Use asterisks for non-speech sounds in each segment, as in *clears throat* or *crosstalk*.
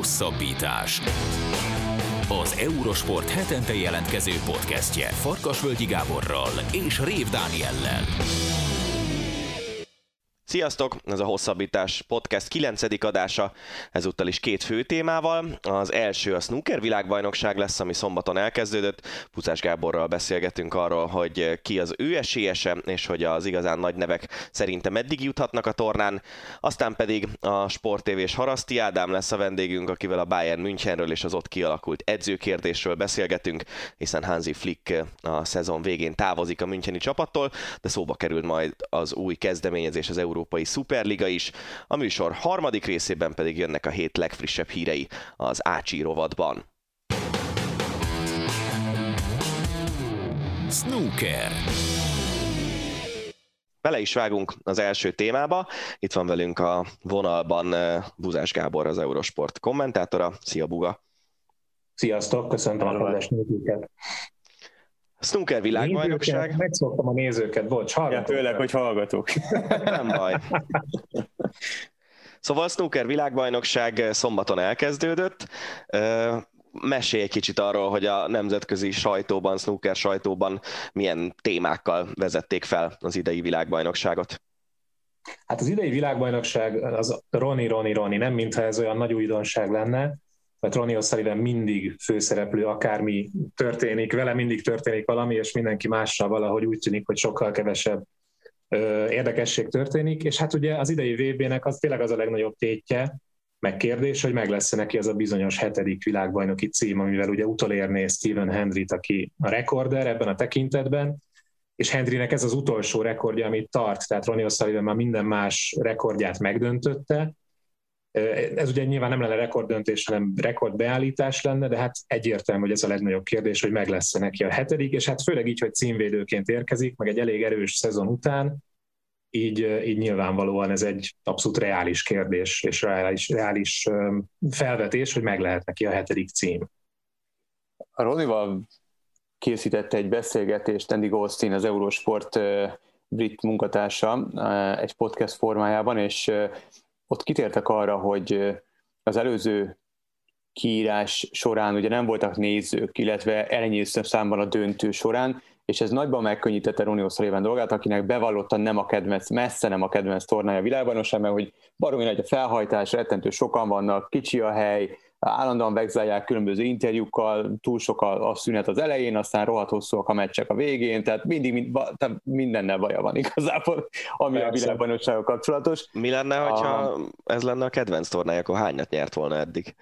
Hosszabbítás. Az Eurosport hetente jelentkező podcastje Farkasvölgyi Gáborral és Rév Dániellel. Sziasztok! Ez a Hosszabbítás Podcast 9. adása, ezúttal is két fő témával. Az első a snooker világbajnokság lesz, ami szombaton elkezdődött. Pucás Gáborral beszélgetünk arról, hogy ki az ő esélyese, és hogy az igazán nagy nevek szerintem meddig juthatnak a tornán. Aztán pedig a Sport TV és Haraszti Ádám lesz a vendégünk, akivel a Bayern Münchenről és az ott kialakult edzőkérdésről beszélgetünk, hiszen Hansi Flick a szezon végén távozik a Müncheni csapattól, de szóba került majd az új kezdeményezés az Euró Európai Szuperliga is. A műsor harmadik részében pedig jönnek a hét legfrissebb hírei az Ácsi rovatban. Snooker. Bele is vágunk az első témába. Itt van velünk a vonalban eh, Buzás Gábor, az Eurosport kommentátora. Szia Buga! Sziasztok, köszöntöm a nézőket! Snooker világbajnokság. Megszoktam a nézőket, bocs, hallgatok. Ja, főleg, hogy hallgatok. *laughs* Nem baj. Szóval a snooker világbajnokság szombaton elkezdődött. Mesélj egy kicsit arról, hogy a nemzetközi sajtóban, snooker sajtóban milyen témákkal vezették fel az idei világbajnokságot. Hát az idei világbajnokság az Roni, Roni, Roni, nem mintha ez olyan nagy újdonság lenne, mert Ronnie O'Sullivan mindig főszereplő, akármi történik, vele mindig történik valami, és mindenki mással valahogy úgy tűnik, hogy sokkal kevesebb érdekesség történik, és hát ugye az idei VB-nek az tényleg az a legnagyobb tétje, meg kérdés, hogy meg lesz neki az a bizonyos hetedik világbajnoki cím, amivel ugye utolérné Steven Hendryt, aki a rekorder ebben a tekintetben, és Hendrynek ez az utolsó rekordja, amit tart, tehát Ronnie O'Sullivan már minden más rekordját megdöntötte, ez ugye nyilván nem lenne rekorddöntés, hanem rekordbeállítás lenne, de hát egyértelmű, hogy ez a legnagyobb kérdés, hogy meg lesz neki a hetedik, és hát főleg így, hogy címvédőként érkezik, meg egy elég erős szezon után, így, így nyilvánvalóan ez egy abszolút reális kérdés, és reális, reális felvetés, hogy meg lehet neki a hetedik cím. A Ronival készítette egy beszélgetést Andy Goldstein, az Eurosport brit munkatársa egy podcast formájában, és ott kitértek arra, hogy az előző kiírás során ugye nem voltak nézők, illetve elenyésző számban a döntő során, és ez nagyban megkönnyítette Ronnie O'Sullivan dolgát, akinek bevallottan nem a kedvenc, messze nem a kedvenc tornája a világbajnokság, mert hogy baromi nagy a felhajtás, rettentő sokan vannak, kicsi a hely, állandóan vegzálják különböző interjúkkal, túl sok a, a szünet az elején, aztán rohadt hosszúak a meccsek a végén, tehát mindig mind, tehát mindennel baja van *laughs* igazából, ami Persze. a világbajnoksággal kapcsolatos. Mi lenne, hogyha a... ez lenne a kedvenc tornája, akkor hányat nyert volna eddig?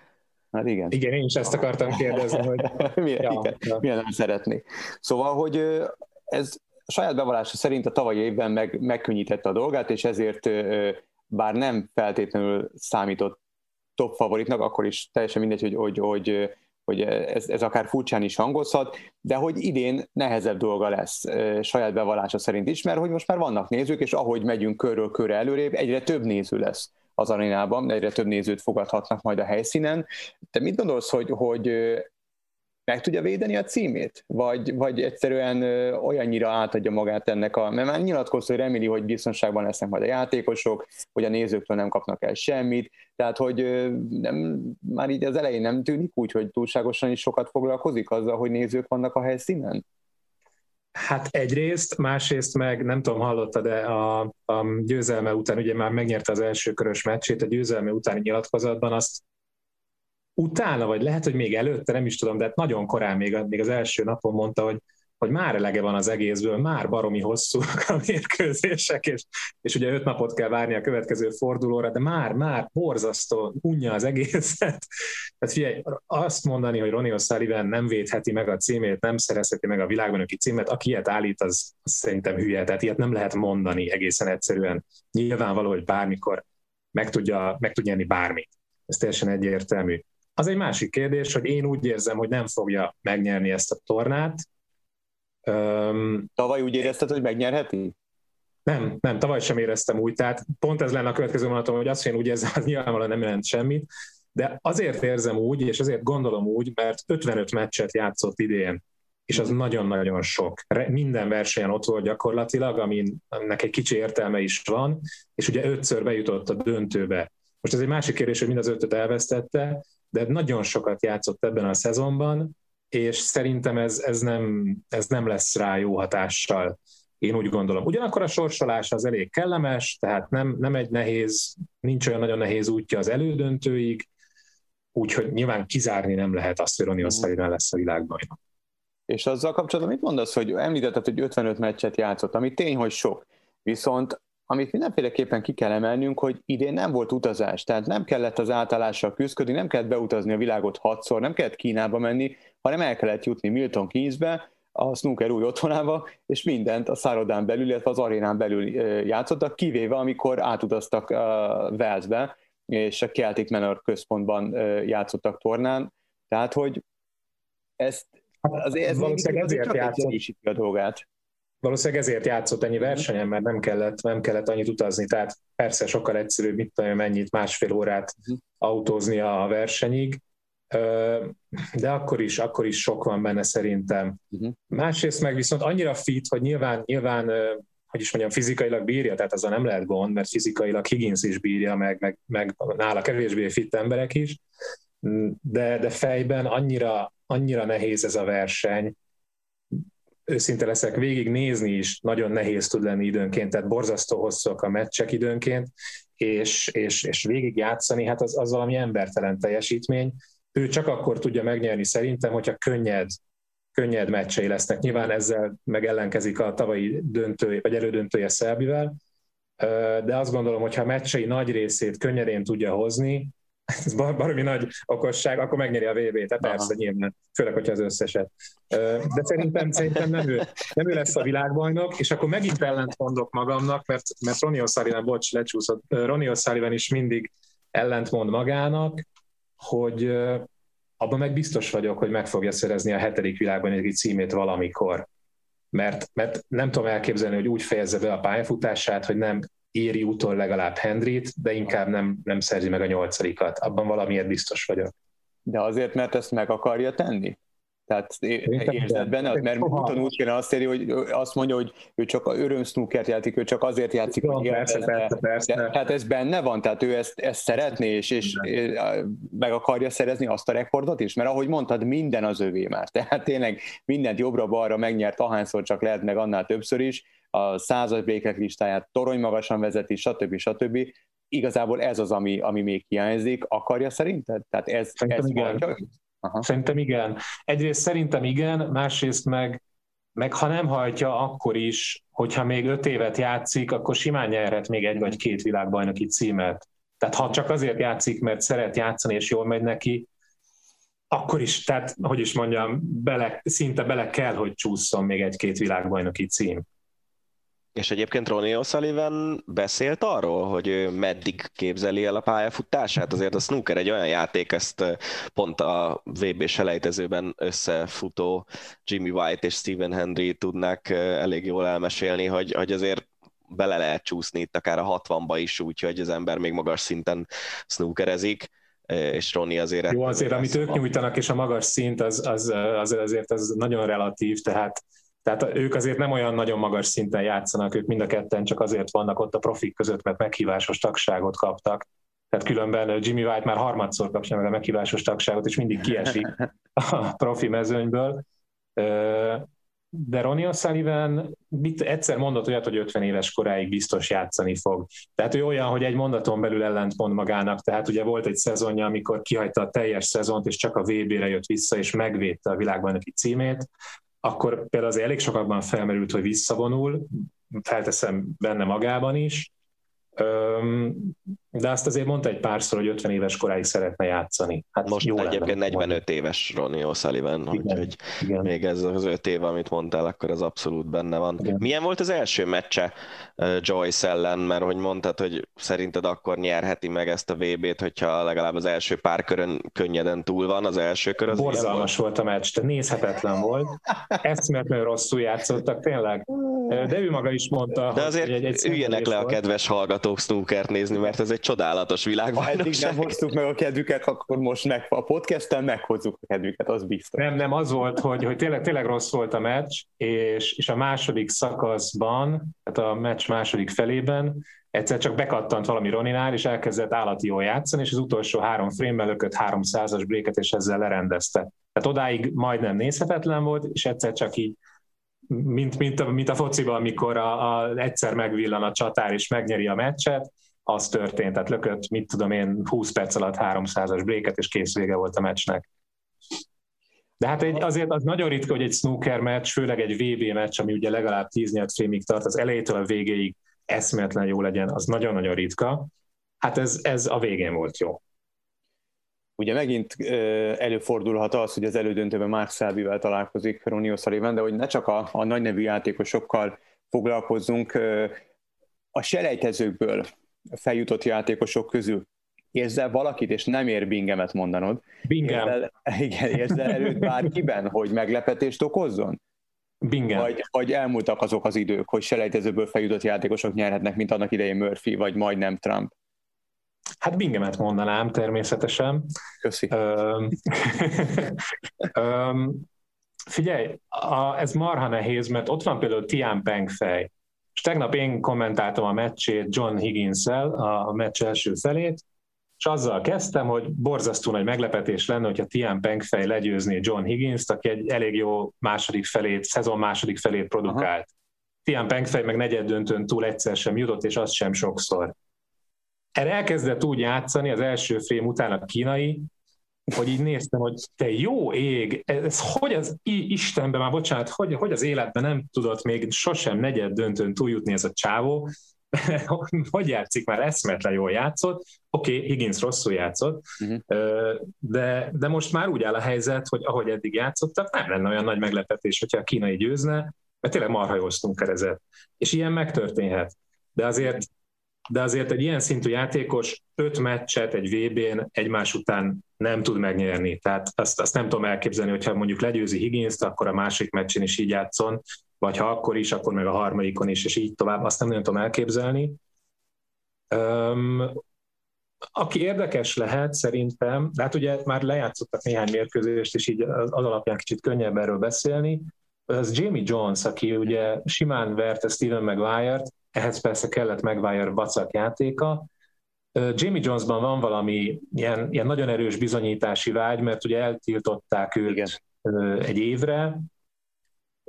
Hát igen. Igen, én is ezt akartam kérdezni, hogy... *laughs* milyen, ja, igen, ja. milyen nem szeretné. Szóval, hogy ez a saját bevallása szerint a tavalyi évben meg, megkönnyítette a dolgát, és ezért bár nem feltétlenül számított top favoritnak, akkor is teljesen mindegy, hogy, hogy, hogy, hogy ez, ez akár furcsán is hangozhat, de hogy idén nehezebb dolga lesz saját bevallása szerint is, mert hogy most már vannak nézők, és ahogy megyünk körről körre előrébb, egyre több néző lesz az arénában, egyre több nézőt fogadhatnak majd a helyszínen. Te mit gondolsz, hogy, hogy meg tudja védeni a címét? Vagy, vagy egyszerűen olyannyira átadja magát ennek a... Mert már nyilatkozta, hogy reméli, hogy biztonságban lesznek majd a játékosok, hogy a nézőktől nem kapnak el semmit, tehát hogy nem, már így az elején nem tűnik úgy, hogy túlságosan is sokat foglalkozik azzal, hogy nézők vannak a helyszínen? Hát egyrészt, másrészt meg nem tudom, hallotta, de a, a győzelme után, ugye már megnyerte az első körös meccsét, a győzelme utáni nyilatkozatban azt utána, vagy lehet, hogy még előtte, nem is tudom, de hát nagyon korán még, még az első napon mondta, hogy, hogy már elege van az egészből, már baromi hosszú a mérkőzések, és, és ugye öt napot kell várni a következő fordulóra, de már, már borzasztó, unja az egészet. Tehát figyelj, azt mondani, hogy Ronnie O'Sullivan nem védheti meg a címét, nem szerezheti meg a világbajnoki címet, aki ilyet állít, az, az szerintem hülye. Tehát ilyet nem lehet mondani egészen egyszerűen. Nyilvánvaló, hogy bármikor meg tudja, meg tudja nyerni bármit. Ez teljesen egyértelmű. Az egy másik kérdés, hogy én úgy érzem, hogy nem fogja megnyerni ezt a tornát. Um, tavaly úgy érezted, hogy megnyerheti? Nem, nem, tavaly sem éreztem úgy, tehát pont ez lenne a következő mondatom, hogy azt, hogy én úgy érzem, az nyilvánvalóan nem jelent semmit, de azért érzem úgy, és azért gondolom úgy, mert 55 meccset játszott idén, és az nagyon-nagyon sok. Minden versenyen ott volt gyakorlatilag, aminek egy kicsi értelme is van, és ugye ötször bejutott a döntőbe Most ez egy másik kérdés, hogy mind az ötöt elvesztette, de nagyon sokat játszott ebben a szezonban, és szerintem ez, ez, nem, ez nem lesz rá jó hatással. Én úgy gondolom. Ugyanakkor a sorsolás az elég kellemes, tehát nem, nem egy nehéz, nincs olyan nagyon nehéz útja az elődöntőig, úgyhogy nyilván kizárni nem lehet azt, hogy Ronnie O'Sullivan lesz a világbajnok. És azzal kapcsolatban mit mondasz, hogy említetted, hogy 55 meccset játszott, ami tény, hogy sok. Viszont amit mindenféleképpen ki kell emelnünk, hogy idén nem volt utazás, tehát nem kellett az átállással küzdködni, nem kellett beutazni a világot hatszor, nem kellett Kínába menni, hanem el kellett jutni Milton Keynesbe, a snooker új otthonába, és mindent a szállodán belül, illetve az arénán belül játszottak, kivéve amikor átutaztak Walesbe, és a Celtic Manor központban játszottak tornán, tehát hogy ezt hát azért ez valószínűleg ezért játszott. a dolgát. Valószínűleg ezért játszott ennyi versenyen, mert nem kellett, nem kellett annyit utazni, tehát persze sokkal egyszerűbb, mit tudom, mennyit, másfél órát uh-huh. autózni a versenyig, de akkor is, akkor is sok van benne szerintem. Uh-huh. Másrészt meg viszont annyira fit, hogy nyilván, nyilván hogy is mondjam, fizikailag bírja, tehát azzal nem lehet gond, mert fizikailag Higgins is bírja, meg, meg, meg nála kevésbé fit emberek is, de, de fejben annyira, annyira nehéz ez a verseny, őszinte leszek, végig nézni is nagyon nehéz tud lenni időnként, tehát borzasztó hosszúak a meccsek időnként, és, és, és végig játszani, hát az, az valami embertelen teljesítmény. Ő csak akkor tudja megnyerni szerintem, hogyha könnyed, könnyed meccsei lesznek. Nyilván ezzel meg ellenkezik a tavalyi döntő, vagy elődöntője Szerbivel, de azt gondolom, hogy ha a meccsei nagy részét könnyedén tudja hozni, *laughs* ez baromi nagy okosság, akkor megnyeri a VB-t, tehát persze nyilván, főleg, hogyha az összeset. De szerintem, szerintem nem, ő, nem ő lesz a világbajnok, és akkor megint ellent mondok magamnak, mert, mert Ronnie O'Sullivan, bocs, lecsúszott, Ronnie O'Sullivan is mindig ellentmond magának, hogy abban meg biztos vagyok, hogy meg fogja szerezni a hetedik világbajnoki címét valamikor. Mert, mert nem tudom elképzelni, hogy úgy fejezze be a pályafutását, hogy nem éri utol legalább Hendrit, de inkább nem, nem szerzi meg a nyolcadikat. Abban valamiért biztos vagyok. De azért, mert ezt meg akarja tenni? Tehát érzed benne, mert úton úgy kéne azt érni, hogy azt mondja, hogy ő csak a öröm snookert játszik, ő csak azért játszik, hogy persze, persze, persze. De, tehát ez benne van, tehát ő ezt, ezt szeretné, és, és meg akarja szerezni azt a rekordot is, mert ahogy mondtad, minden az övé már. Tehát tényleg mindent jobbra-balra megnyert, ahányszor csak lehet, meg annál többször is, a század békek listáját torony magasan vezeti, stb. stb. Igazából ez az, ami, ami még hiányzik. Akarja szerinted? Tehát ez, Szerintem ez igen. Aha. Szerintem igen. Egyrészt szerintem igen, másrészt meg, meg ha nem hajtja, akkor is, hogyha még öt évet játszik, akkor simán nyerhet még egy vagy két világbajnoki címet. Tehát ha csak azért játszik, mert szeret játszani, és jól megy neki, akkor is, tehát, hogy is mondjam, bele, szinte bele kell, hogy csúszson még egy-két világbajnoki cím. És egyébként Ronnie O'Sullivan beszélt arról, hogy meddig képzeli el a pályafutását? Azért a snooker egy olyan játék, ezt pont a vb selejtezőben összefutó Jimmy White és Stephen Henry tudnak elég jól elmesélni, hogy, hogy azért bele lehet csúszni itt akár a 60-ba is, úgyhogy az ember még magas szinten snookerezik és Ronnie azért... Jó, azért amit ők nyújtanak, és a magas szint, az, az, az azért az nagyon relatív, tehát tehát ők azért nem olyan nagyon magas szinten játszanak, ők mind a ketten csak azért vannak ott a profik között, mert meghívásos tagságot kaptak. Tehát különben Jimmy White már harmadszor kapja meg a meghívásos tagságot, és mindig kiesik *laughs* a profi mezőnyből. De Ronnie O'Sullivan egyszer mondott olyat, hogy 50 éves koráig biztos játszani fog. Tehát ő olyan, hogy egy mondaton belül ellentmond magának. Tehát ugye volt egy szezonja, amikor kihagyta a teljes szezont, és csak a VB-re jött vissza, és megvédte a világbajnoki címét akkor például az elég sokakban felmerült, hogy visszavonul, felteszem benne magában is, de azt azért mondta egy párszor, hogy 50 éves koráig szeretne játszani. Hát Most jó egyébként 45 mondani. éves Ronnie O'Sullivan, úgyhogy még ez az 5 év, amit mondtál, akkor az abszolút benne van. Igen. Milyen volt az első meccse Joyce ellen, mert hogy mondtad, hogy szerinted akkor nyerheti meg ezt a VB-t, hogyha legalább az első pár körön könnyeden túl van, az első kör az Borzalmas volt? volt a meccs, de nézhetetlen volt. Eszméletlenül rosszul játszottak, tényleg. De ő maga is mondta, de azért hogy egy, egy üljenek le a kedves hallgatók snookert nézni, mert ez egy csodálatos világbajnokság. Ha eddig nem hoztuk meg a kedvüket, akkor most meg, a podcasten meghozzuk a kedvüket, az biztos. Nem, nem, az volt, hogy, hogy tényleg, tényleg rossz volt a meccs, és, és a második szakaszban, tehát a meccs második felében egyszer csak bekattant valami Roninál, és elkezdett állati jól játszani, és az utolsó három frame lökött 300-as bréket, és ezzel lerendezte. Tehát odáig majdnem nézhetetlen volt, és egyszer csak így mint, mint, a, mint a fociban, amikor a, a, egyszer megvillan a csatár és megnyeri a meccset, az történt, tehát lökött, mit tudom én, 20 perc alatt 300-as bréket, és kész vége volt a meccsnek. De hát egy, azért az nagyon ritka, hogy egy snooker meccs, főleg egy VB meccs, ami ugye legalább 10 nyert frémig tart, az elejétől a végéig eszméletlen jó legyen, az nagyon-nagyon ritka. Hát ez, ez a végén volt jó. Ugye megint előfordulhat az, hogy az elődöntőben Mark Szelbivel találkozik Ronnie O'Sullivan, de hogy ne csak a, a nagy nevű játékosokkal foglalkozzunk, a selejtezőkből feljutott játékosok közül érzel valakit, és nem ér bingemet mondanod. Bingem. Érzel, *laughs* igen, érzel előtt bárkiben, hogy meglepetést okozzon? Bingem. Vagy, vagy elmúltak azok az idők, hogy selejtezőből feljutott játékosok nyerhetnek, mint annak idején Murphy, vagy majdnem Trump? Hát Bingemet mondanám természetesen. Köszi. *laughs* figyelj, a, ez marha nehéz, mert ott van például Tian Pengfej, és tegnap én kommentáltam a meccsét John Higgins-el, a meccs első felét, és azzal kezdtem, hogy borzasztó nagy meglepetés lenne, hogyha Tian Pengfej legyőzné John Higgins-t, aki egy elég jó második felét, szezon második felét produkált. Aha. Tian Pengfej meg negyed döntőn túl egyszer sem jutott, és az sem sokszor. Erre elkezdett úgy játszani az első frame után a kínai, hogy így néztem, hogy te jó ég, ez hogy az Istenben, már bocsánat, hogy, hogy az életben nem tudott még sosem negyed döntőn túljutni ez a csávó, *laughs* hogy játszik, már eszmetlen jól játszott, oké, okay, Higgins rosszul játszott, uh-huh. de, de most már úgy áll a helyzet, hogy ahogy eddig játszottak, nem lenne olyan nagy meglepetés, hogyha a kínai győzne, mert tényleg marha jól kerezett. És ilyen megtörténhet. De azért de azért egy ilyen szintű játékos öt meccset egy VB-n egymás után nem tud megnyerni. Tehát azt, azt nem tudom elképzelni, hogyha mondjuk legyőzi higgins akkor a másik meccsen is így játszon, vagy ha akkor is, akkor meg a harmadikon is, és így tovább, azt nem, nem tudom elképzelni. Um, aki érdekes lehet szerintem, de hát ugye már lejátszottak néhány mérkőzést, és így az alapján kicsit könnyebb erről beszélni, az Jamie Jones, aki ugye simán verte Steven Maguire-t, ehhez persze kellett Maguire vacak játéka. Jamie Jonesban van valami ilyen, ilyen nagyon erős bizonyítási vágy, mert ugye eltiltották őt Igen. egy évre,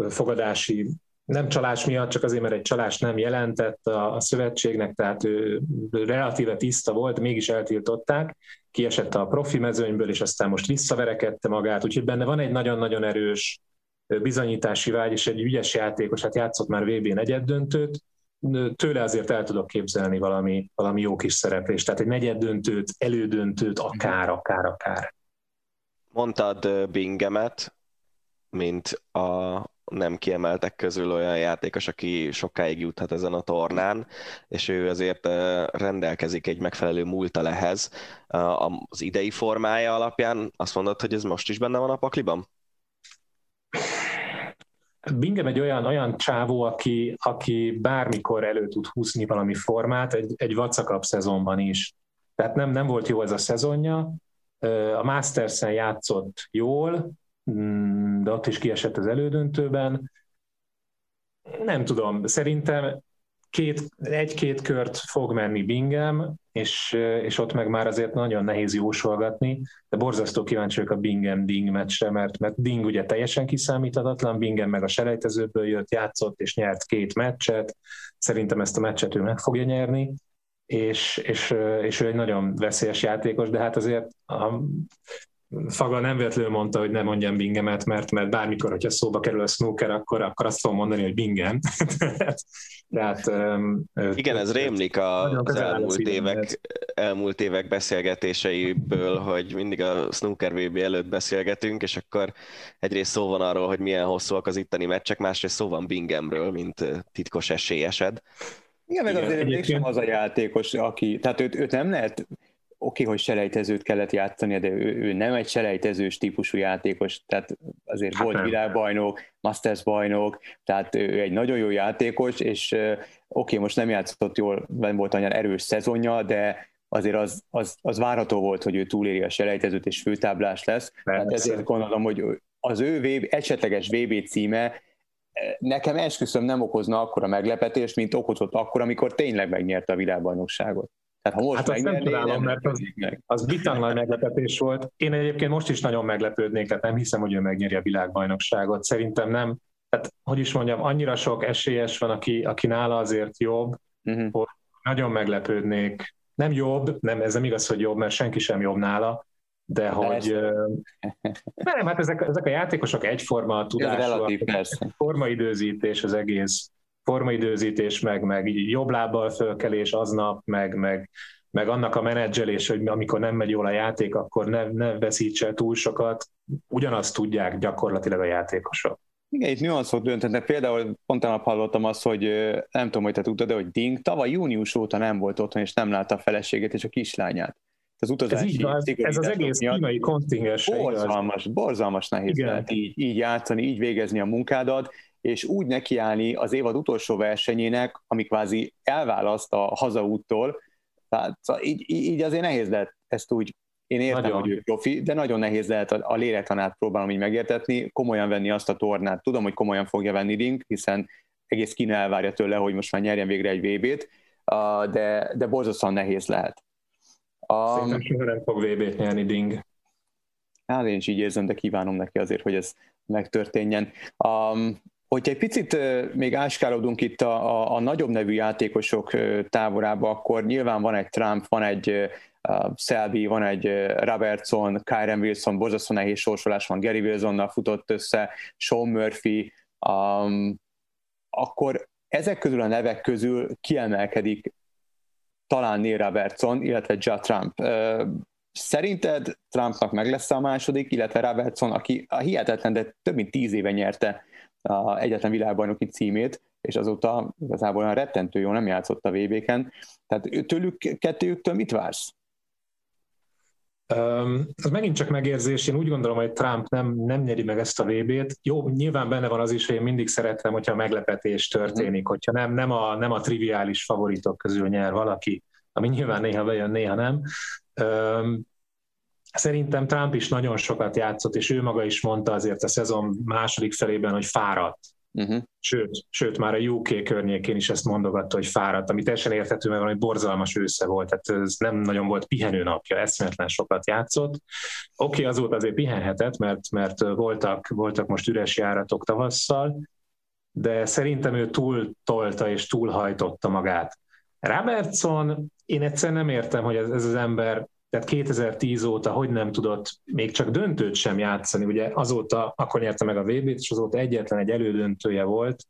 fogadási nem csalás miatt, csak azért, mert egy csalás nem jelentett a, a szövetségnek, tehát ő relatíve tiszta volt, mégis eltiltották, kiesett a profi mezőnyből, és aztán most visszaverekedte magát, úgyhogy benne van egy nagyon-nagyon erős bizonyítási vágy, és egy ügyes játékos, hát játszott már VB negyed döntőt, tőle azért el tudok képzelni valami, valami jó kis szereplést, tehát egy negyed döntőt, elődöntőt, akár, akár, akár. Mondtad Bingemet, mint a nem kiemeltek közül olyan játékos, aki sokáig juthat ezen a tornán, és ő azért rendelkezik egy megfelelő múlta lehez. Az idei formája alapján azt mondod, hogy ez most is benne van a pakliban? Bingem egy olyan, olyan csávó, aki, aki bármikor elő tud húzni valami formát, egy, egy vacakabb szezonban is. Tehát nem, nem volt jó ez a szezonja. A Masters-en játszott jól, mm, de ott is kiesett az elődöntőben. Nem tudom, szerintem két, egy-két kört fog menni Bingem, és, és ott meg már azért nagyon nehéz jósolgatni, de borzasztó kíváncsi a Bingem-Ding meccsre, mert, mert Ding ugye teljesen kiszámíthatatlan, Bingem meg a selejtezőből jött, játszott és nyert két meccset, szerintem ezt a meccset ő meg fogja nyerni, és, és, és ő egy nagyon veszélyes játékos, de hát azért a, Faga nem véletlenül mondta, hogy ne mondjam bingemet, mert, mert bármikor, hogyha szóba kerül a snooker, akkor, akkor azt fogom mondani, hogy bingem. *laughs* Tehát, um, Igen, ez rémlik az elmúlt évek, elmúlt évek beszélgetéseiből, hogy mindig a snooker VB előtt beszélgetünk, és akkor egyrészt szó van arról, hogy milyen hosszúak az itteni meccsek, másrészt szó van bingemről, mint titkos esélyesed. Igen, meg azért mégsem az a játékos, aki, tehát őt, őt nem lehet oké, hogy selejtezőt kellett játszani, de ő, ő nem egy selejtezős típusú játékos, tehát azért hát volt világbajnok, Masters bajnok, tehát ő egy nagyon jó játékos, és oké, most nem játszott jól, nem volt annyira erős szezonja, de azért az, az, az várható volt, hogy ő túléri a selejtezőt és főtáblás lesz. Tehát ezért gondolom, hogy az ő VB, esetleges VB címe nekem esküszöm nem okozna akkora meglepetést, mint okozott akkor, amikor tényleg megnyerte a világbajnokságot. Tehát ha most hát azt nem találom, mert az, az bitang nagy meglepetés volt. Én egyébként most is nagyon meglepődnék, tehát nem hiszem, hogy ő megnyeri a világbajnokságot. Szerintem nem. Tehát, hogy is mondjam, annyira sok esélyes van, aki, aki nála azért jobb, uh-huh. hogy nagyon meglepődnék. Nem jobb, nem, ez nem igaz, hogy jobb, mert senki sem jobb nála, de, de hogy... Nem, hát ezek, ezek a játékosok egyforma tudásúak, formaidőzítés az egész, formaidőzítés, meg, meg jobb lábbal fölkelés aznap, meg, meg, meg annak a menedzselés, hogy amikor nem megy jól a játék, akkor ne, ne veszítse túl sokat, ugyanazt tudják gyakorlatilag a játékosok. Igen, itt nüanszok döntenek. Például pont nap hallottam azt, hogy nem tudom, hogy te tudtad, de hogy Ding tavaly június óta nem volt otthon, és nem látta a feleségét és a kislányát az utazási ez, így van, ez az egész kínai kontingens. Borzalmas, borzalmas nehéz Igen. lehet így, így játszani, így végezni a munkádat, és úgy nekiállni az évad utolsó versenyének, ami kvázi elválaszt a hazaúttól, tehát szóval így, így azért nehéz lehet ezt úgy, én értem, nagyon. hogy ő profi, de nagyon nehéz lehet a, a lélektanát próbálom így megértetni, komolyan venni azt a tornát. Tudom, hogy komolyan fogja venni Dink, hiszen egész Kína elvárja tőle, hogy most már nyerjen végre egy VB-t, de, de borzasztóan nehéz lehet. Um, Szerintem soha nem fog VB-t nyerni Ding. Hát én is így érzem, de kívánom neki azért, hogy ez megtörténjen. Um, hogyha egy picit még áskálódunk itt a, a, a nagyobb nevű játékosok táborába, akkor nyilván van egy Trump, van egy uh, Selby, van egy Robertson, Kyren Wilson, borzasztó nehéz sorsolás van, Gary Wilsonnal futott össze, Sean Murphy, um, akkor ezek közül a nevek közül kiemelkedik talán Neil Robertson, illetve Ja Trump. Szerinted Trumpnak meg lesz a második, illetve Robertson, aki a hihetetlen, de több mint tíz éve nyerte a egyetlen világbajnoki címét, és azóta igazából olyan rettentő jó nem játszott a VB-ken. Tehát tőlük, kettőjüktől mit vársz? Um, ez megint csak megérzés. Én úgy gondolom, hogy Trump nem, nem nyeri meg ezt a VB-t. Jó, nyilván benne van az is, hogy én mindig szeretem, hogyha meglepetés történik, mhm. hogyha nem, nem, a, nem a triviális favoritok közül nyer valaki, ami nyilván néha bejön, néha nem. Um, szerintem Trump is nagyon sokat játszott, és ő maga is mondta azért a szezon második felében, hogy fáradt Uh-huh. Sőt, sőt, már a UK környékén is ezt mondogatta, hogy fáradt, ami teljesen érthető, mert valami borzalmas ősze volt, tehát ez nem nagyon volt pihenő napja, eszméletlen sokat játszott. Oké, okay, azóta azért pihenhetett, mert, mert voltak, voltak most üres járatok tavasszal, de szerintem ő túl tolta és túlhajtotta magát. Robertson, én egyszer nem értem, hogy ez, ez az ember tehát 2010 óta hogy nem tudott még csak döntőt sem játszani, ugye azóta, akkor nyerte meg a vb t és azóta egyetlen egy elődöntője volt.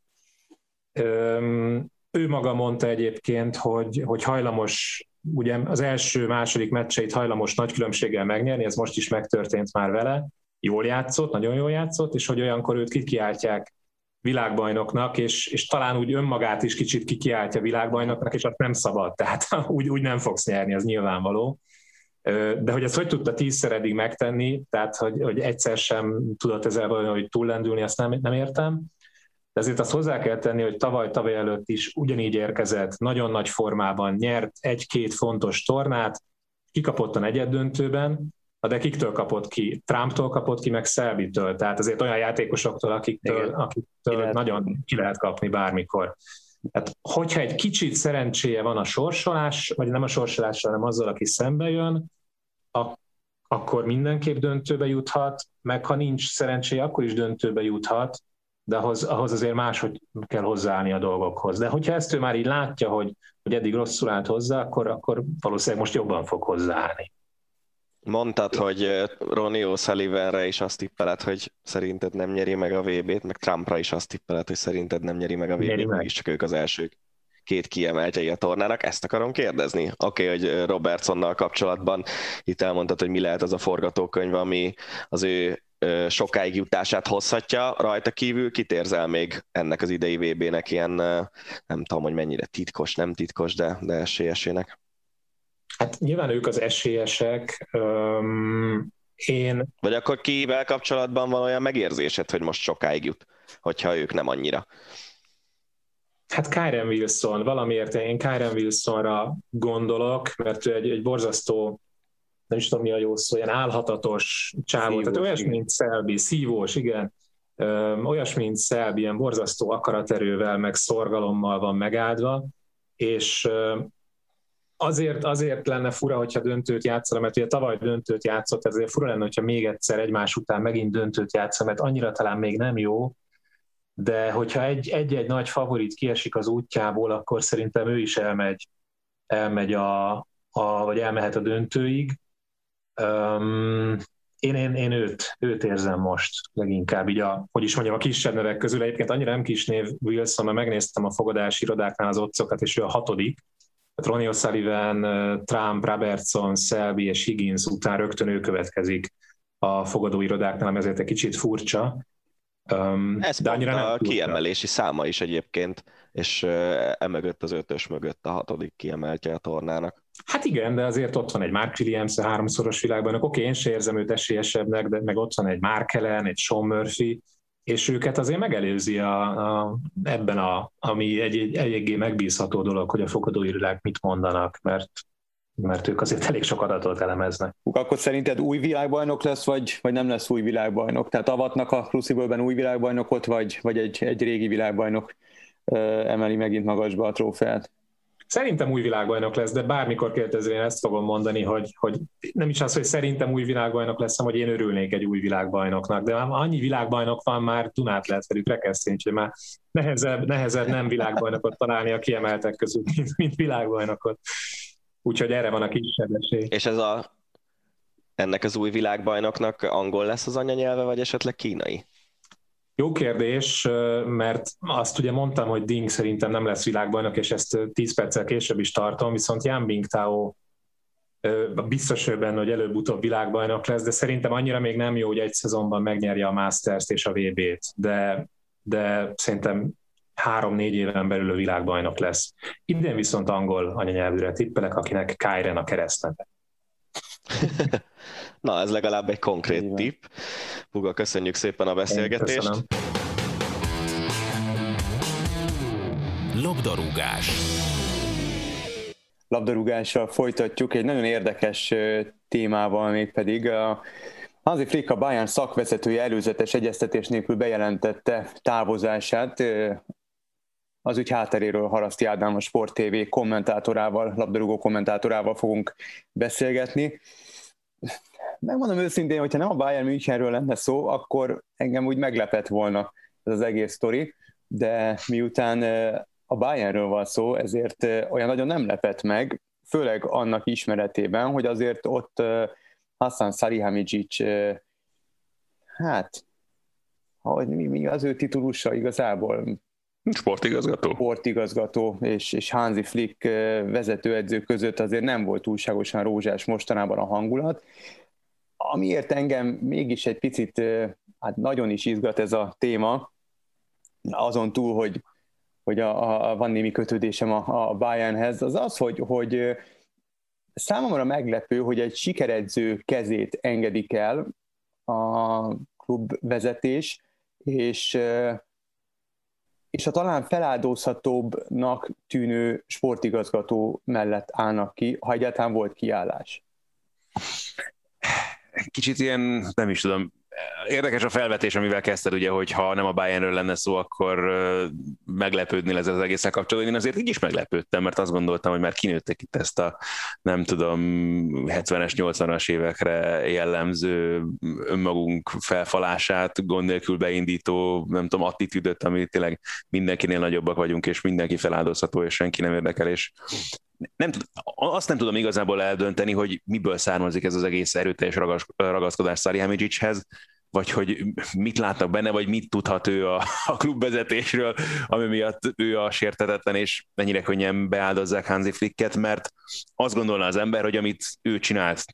Öm, ő maga mondta egyébként, hogy, hogy hajlamos, ugye az első, második meccseit hajlamos nagy különbséggel megnyerni, ez most is megtörtént már vele, jól játszott, nagyon jól játszott, és hogy olyankor őt kikiáltják világbajnoknak, és, és talán úgy önmagát is kicsit kikiáltja világbajnoknak, és azt nem szabad, tehát *laughs* úgy, úgy nem fogsz nyerni, az nyilvánvaló. De hogy ezt hogy tudta tízszer eddig megtenni, tehát hogy, hogy egyszer sem tudott ezzel valahogy túllendülni, azt nem, nem értem. De azért azt hozzá kell tenni, hogy tavaly-tavaly előtt is ugyanígy érkezett, nagyon nagy formában, nyert egy-két fontos tornát, kikapott a negyed döntőben, de kiktől kapott ki? Trumptól kapott ki, meg Szelbitől. Tehát azért olyan játékosoktól, akiktől, akiktől ki nagyon ki lehet kapni bármikor. Hát, hogyha egy kicsit szerencséje van a sorsolás, vagy nem a sorsolással, hanem azzal, aki szembe jön, a, akkor mindenképp döntőbe juthat, meg ha nincs szerencséje, akkor is döntőbe juthat, de ahhoz, ahhoz azért máshogy kell hozzáállni a dolgokhoz. De hogyha ezt ő már így látja, hogy, hogy eddig rosszul állt hozzá, akkor, akkor valószínűleg most jobban fog hozzáállni. Mondtad, hogy Ronnie O'Sullivanre is azt tippeled, hogy szerinted nem nyeri meg a VB-t, meg Trumpra is azt tippeled, hogy szerinted nem nyeri meg a VB-t, meg is csak ők az elsők két kiemeltjei a tornának, ezt akarom kérdezni. Oké, okay, hogy Robertsonnal kapcsolatban itt elmondtad, hogy mi lehet az a forgatókönyv, ami az ő sokáig jutását hozhatja, rajta kívül kitérzel még ennek az idei VB-nek ilyen, nem tudom, hogy mennyire titkos, nem titkos, de, de esélyesének. Hát nyilván ők az esélyesek. Um, én... Vagy akkor kivel kapcsolatban van olyan megérzésed, hogy most sokáig jut, hogyha ők nem annyira? Hát Kyren Wilson, valamiért én Kyren Wilsonra gondolok, mert ő egy, egy borzasztó, nem is tudom mi a jó szó, ilyen álhatatos csávó, tehát olyas, mint Szelbi, szívós, igen. olyasmi, mint Szelb, ilyen borzasztó akaraterővel, meg szorgalommal van megáldva, és azért, azért lenne fura, hogyha döntőt játszana, mert ugye tavaly döntőt játszott, ezért fura lenne, hogyha még egyszer egymás után megint döntőt játszana, mert annyira talán még nem jó, de hogyha egy-egy nagy favorit kiesik az útjából, akkor szerintem ő is elmegy, elmegy a, a vagy elmehet a döntőig. Um, én, én, én őt, őt érzem most leginkább, így a, hogy is mondjam, a kisebb nevek közül. Egyébként annyira nem kis név Wilson, mert megnéztem a fogadási irodáknál az otcokat, és ő a hatodik. Ronnie O'Sullivan, Trump, Robertson, Selby és Higgins után rögtön ő következik a fogadóirodáknál, ezért egy kicsit furcsa. Um, Ez de annyira nem a furcsa. kiemelési száma is egyébként, és emögött az ötös mögött a hatodik kiemeltje a tornának. Hát igen, de azért ott van egy Mark Williams, a háromszoros világban. Oké, én sem érzem őt esélyesebbnek, de meg ott van egy Mark Ellen, egy Sean Murphy, és őket azért megelőzi a, a, ebben, a, ami egy, egy eléggé megbízható dolog, hogy a fogadóirodák mit mondanak, mert mert ők azért elég sok adatot elemeznek. Akkor szerinted új világbajnok lesz, vagy, vagy nem lesz új világbajnok? Tehát avatnak a Crucible-ben új világbajnokot, vagy, vagy egy, egy régi világbajnok emeli megint magasba a trófeát? Szerintem új világbajnok lesz, de bármikor kérdezni, én ezt fogom mondani, hogy, hogy nem is az, hogy szerintem új világbajnok lesz, hanem hogy én örülnék egy új világbajnoknak. De annyi világbajnok van már, Dunát lehet velük rekeszteni, hogy már nehezebb, nehezebb nem világbajnokot találni a kiemeltek közül, mint, mint világbajnokot. Úgyhogy erre van a kisebb esély. És ez a, ennek az új világbajnoknak angol lesz az anyanyelve, vagy esetleg kínai? Jó kérdés, mert azt ugye mondtam, hogy Ding szerintem nem lesz világbajnok, és ezt 10 perccel később is tartom, viszont Jan Bingtao biztos benne, hogy előbb-utóbb világbajnok lesz, de szerintem annyira még nem jó, hogy egy szezonban megnyerje a Masters-t és a VB-t, de, de szerintem három-négy éven belül a világbajnok lesz. Idén viszont angol anyanyelvűre tippelek, akinek Kyren a keresztneve. *laughs* Na, ez legalább egy konkrét Igen. tipp. Puga, köszönjük szépen a beszélgetést. Labdarúgás. Labdarúgással folytatjuk egy nagyon érdekes témával, mégpedig a Hansi Flick a Bayern szakvezetője előzetes egyeztetés nélkül bejelentette távozását. Az ügy hátteréről Haraszti Ádám a Sport TV kommentátorával, labdarúgó kommentátorával fogunk beszélgetni megmondom őszintén, hogyha nem a Bayern Münchenről lenne szó, akkor engem úgy meglepett volna ez az egész sztori, de miután a Bayernről van szó, ezért olyan nagyon nem lepett meg, főleg annak ismeretében, hogy azért ott Hassan Salihamidzic, hát, hogy mi, mi az ő titulusa igazából? Sportigazgató. Sportigazgató és, és Hansi Flick vezetőedző között azért nem volt túlságosan rózsás mostanában a hangulat, amiért engem mégis egy picit, hát nagyon is izgat ez a téma, azon túl, hogy, hogy a, a, van némi kötődésem a, a Bayernhez, az az, hogy, hogy számomra meglepő, hogy egy sikeredző kezét engedik el a klubvezetés, és, és a talán feláldozhatóbbnak tűnő sportigazgató mellett állnak ki, ha egyáltalán volt kiállás. Kicsit ilyen, nem is tudom, érdekes a felvetés, amivel kezdted, ugye, hogy ha nem a Bayernről lenne szó, akkor meglepődni lesz az egészen kapcsolatban. Én azért így is meglepődtem, mert azt gondoltam, hogy már kinőttek itt ezt a, nem tudom, 70-es, 80-as évekre jellemző önmagunk felfalását, gond nélkül beindító, nem tudom, attitűdöt, ami tényleg mindenkinél nagyobbak vagyunk, és mindenki feláldozható, és senki nem érdekel, és nem, azt nem tudom igazából eldönteni, hogy miből származik ez az egész erőteljes ragaszkodás Szarihamidžicshez, vagy hogy mit látnak benne, vagy mit tudhat ő a, a klubvezetésről, ami miatt ő a sértetetlen, és mennyire könnyen beáldozzák Hansi Flicket, mert azt gondolna az ember, hogy amit ő csinált,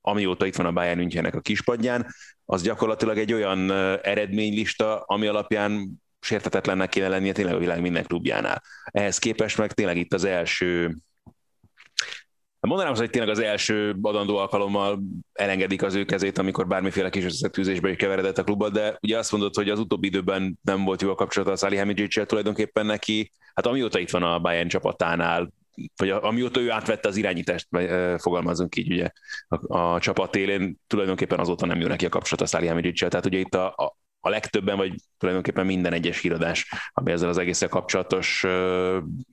amióta itt van a Bayern Münchennek a kispadján, az gyakorlatilag egy olyan eredménylista, ami alapján sértetetlennek kéne lennie tényleg a világ minden klubjánál. Ehhez képest meg tényleg itt az első Mondanám, hogy tényleg az első adandó alkalommal elengedik az ő kezét, amikor bármiféle kis összetűzésbe is keveredett a klubba, de ugye azt mondod, hogy az utóbbi időben nem volt jó a kapcsolata a Salihamidzic-sel tulajdonképpen neki, hát amióta itt van a Bayern csapatánál, vagy amióta ő átvette az irányítást, fogalmazunk így ugye a, a csapat élén, tulajdonképpen azóta nem jó neki a kapcsolat a Salihamidzic-sel, tehát ugye itt a, a a legtöbben, vagy tulajdonképpen minden egyes híradás, ami ezzel az egészen kapcsolatos,